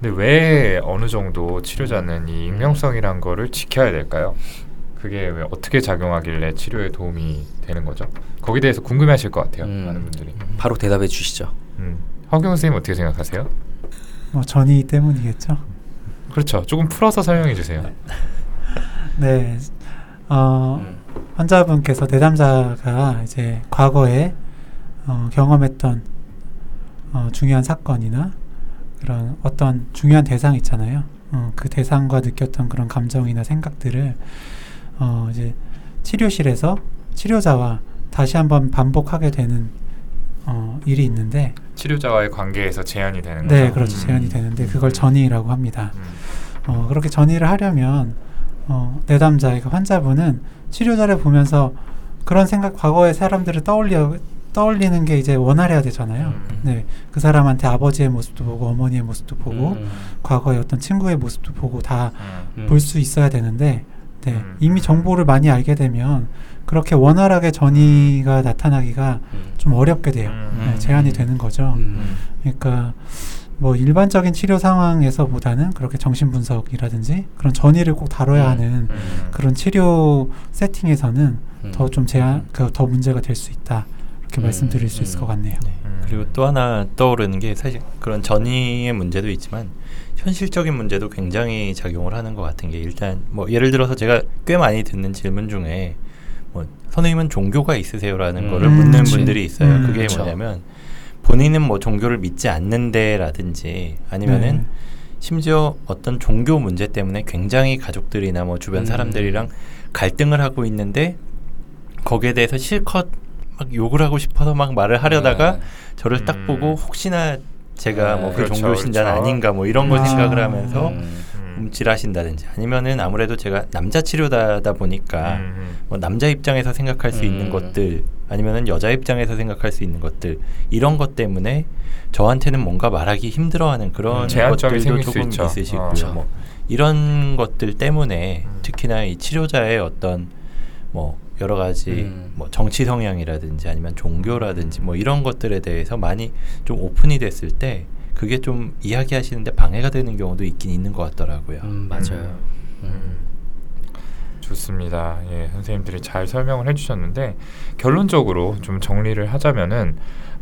근데 왜 어느 정도 치료자는 이 익명성이란 거를 지켜야 될까요? 그게 왜 어떻게 작용하길래 치료에 도움이 되는 거죠? 거기에 대해서 궁금해하실 것 같아요. 음. 많은 분들이. 바로 대답해 주시죠. 음. 허경 선생님 어떻게 생각하세요? 뭐 전이 때문이겠죠. 그렇죠. 조금 풀어서 설명해 주세요. 네. 어, 음. 환자분께서 내담자가 이제 과거에 어, 경험했던 어, 중요한 사건이나 그런 어떤 중요한 대상 있잖아요. 어, 그 대상과 느꼈던 그런 감정이나 생각들을 어, 이제 치료실에서 치료자와 다시 한번 반복하게 되는 어, 일이 있는데, 치료자와의 관계에서 제한이 되는 네, 거죠. 그렇죠. 음. 제한이 되는데 그걸 전이라고 합니다. 음. 어, 그렇게 전이를 하려면 어, 내담자, 그러니까 환자분은 치료자를 보면서 그런 생각, 과거의 사람들을 떠올려 떠올리는 게 이제 원활해야 되잖아요. 음. 네, 그 사람한테 아버지의 모습도 보고 어머니의 모습도 보고 음. 과거의 어떤 친구의 모습도 보고 다 음. 볼수 있어야 되는데 네, 음. 이미 정보를 많이 알게 되면 그렇게 원활하게 전이가 나타나기가 음. 좀 어렵게 돼요. 음. 네, 제한이 되는 거죠. 음. 그러니까 뭐 일반적인 치료 상황에서보다는 그렇게 정신 분석이라든지 그런 전이를 꼭 다뤄야 음. 하는 음. 그런 치료 세팅에서는 음. 더좀 제한, 그 더 문제가 될 수 있다 이렇게 음. 말씀드릴 수 있을 음. 것 같네요. 네. 음. 그리고 또 하나 떠오르는 게 사실 그런 전이의 문제도 있지만 현실적인 문제도 굉장히 작용을 하는 것 같은 게 일단 뭐 예를 들어서 제가 꽤 많이 듣는 질문 중에 뭐 선생님은 종교가 있으세요라는 음, 거를 묻는 그치. 분들이 있어요. 음, 그게 그쵸. 뭐냐면 본인은 뭐 종교를 믿지 않는데라든지 아니면은 네. 심지어 어떤 종교 문제 때문에 굉장히 가족들이나 뭐 주변 음. 사람들이랑 갈등을 하고 있는데 거기에 대해서 실컷 막 욕을 하고 싶어서 막 말을 하려다가 네. 저를 딱 음. 보고 혹시나 제가 네. 뭐그 그렇죠, 종교 신자는 그렇죠. 아닌가 뭐 이런 걸 아. 생각을 하면서 음. 음. 움찔하신다든지 아니면은 아무래도 제가 남자 치료다다 보니까 음. 뭐 남자 입장에서 생각할 수 있는 음. 것들 아니면은 여자 입장에서 생각할 수 있는 것들 이런 것 때문에 저한테는 뭔가 말하기 힘들어하는 그런 음, 것들도 조금. 있으시고요. 어. 뭐 이런 것들 때문에 음. 특히나 이 치료자의 어떤 뭐 여러 가지 음. 뭐 정치 성향이라든지 아니면 종교라든지 뭐 이런 것들에 대해서 많이 좀 오픈이 됐을 때 그게 좀 이야기하시는데 방해가 되는 경우도 있긴 있는 것 같더라고요. 음, 맞아요. 음. 음. 좋습니다. 예, 선생님들이 잘 설명을 해주셨는데 결론적으로 좀 정리를 하자면은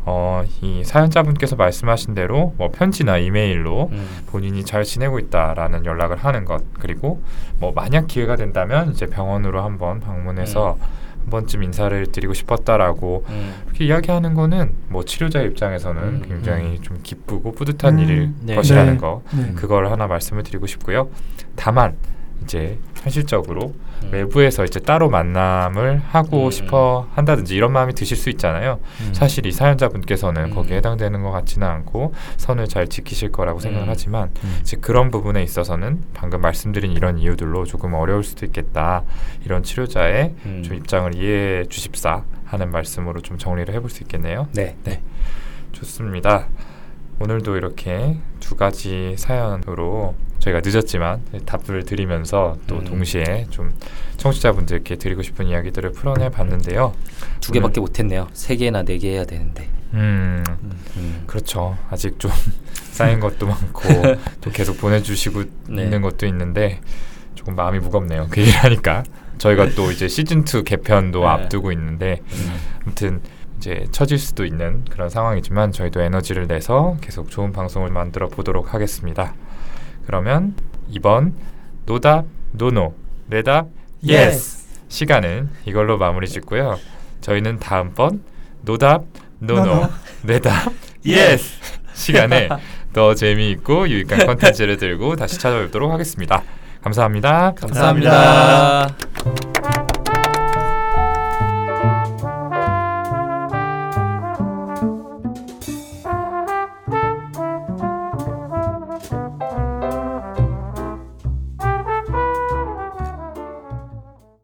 어, 이 사연자분께서 말씀하신 대로 뭐 편지나 이메일로 음. 본인이 잘 지내고 있다라는 연락을 하는 것 그리고 뭐 만약 기회가 된다면 이제 병원으로 한번 방문해서 한 번쯤 인사를 드리고 싶었다라고 음. 이렇게 이야기하는 거는 뭐 치료자 입장에서는 음, 굉장히 좀 기쁘고 뿌듯한 음, 일일 네. 것이라는 네. 거 네. 그걸 하나 말씀을 드리고 싶고요. 다만 이제 현실적으로 음. 외부에서 이제 따로 만남을 하고 음. 싶어 한다든지 이런 마음이 드실 수 있잖아요. 음. 사실 이 사연자분께서는 음. 거기에 해당되는 것 같지는 않고 선을 잘 지키실 거라고 생각을 음. 하지만 음. 이제 그런 부분에 있어서는 방금 말씀드린 이런 이유들로 조금 어려울 수도 있겠다. 이런 치료자의 음. 좀 입장을 이해해 주십사 하는 말씀으로 좀 정리를 해볼 수 있겠네요. 네. 네, 좋습니다. 오늘도 이렇게 두 가지 사연으로 저희가 늦었지만 답을 드리면서 또 음. 동시에 좀 청취자분들께 드리고 싶은 이야기들을 풀어내 봤는데요. 두 개밖에 못 했네요. 세 개나 네 개 해야 되는데. 음, 음. 그렇죠. 아직 좀 *laughs* 쌓인 것도 많고 *laughs* 또 계속 보내주시고 네. 있는 것도 있는데 조금 마음이 무겁네요. 그 얘기를 하니까 저희가 또 이제 시즌 2 개편도 네. 앞두고 있는데 음. 아무튼 이제 처질 수도 있는 그런 상황이지만 저희도 에너지를 내서 계속 좋은 방송을 만들어 보도록 하겠습니다. 그러면 이번 노답 no no 뇌답 yes 시간은 이걸로 마무리 짓고요. 저희는 다음번 노답 no no. 뇌답 Yes 시간에 더 재미있고 유익한 *laughs* 컨텐츠를 들고 다시 찾아뵙도록 하겠습니다. 감사합니다. 감사합니다.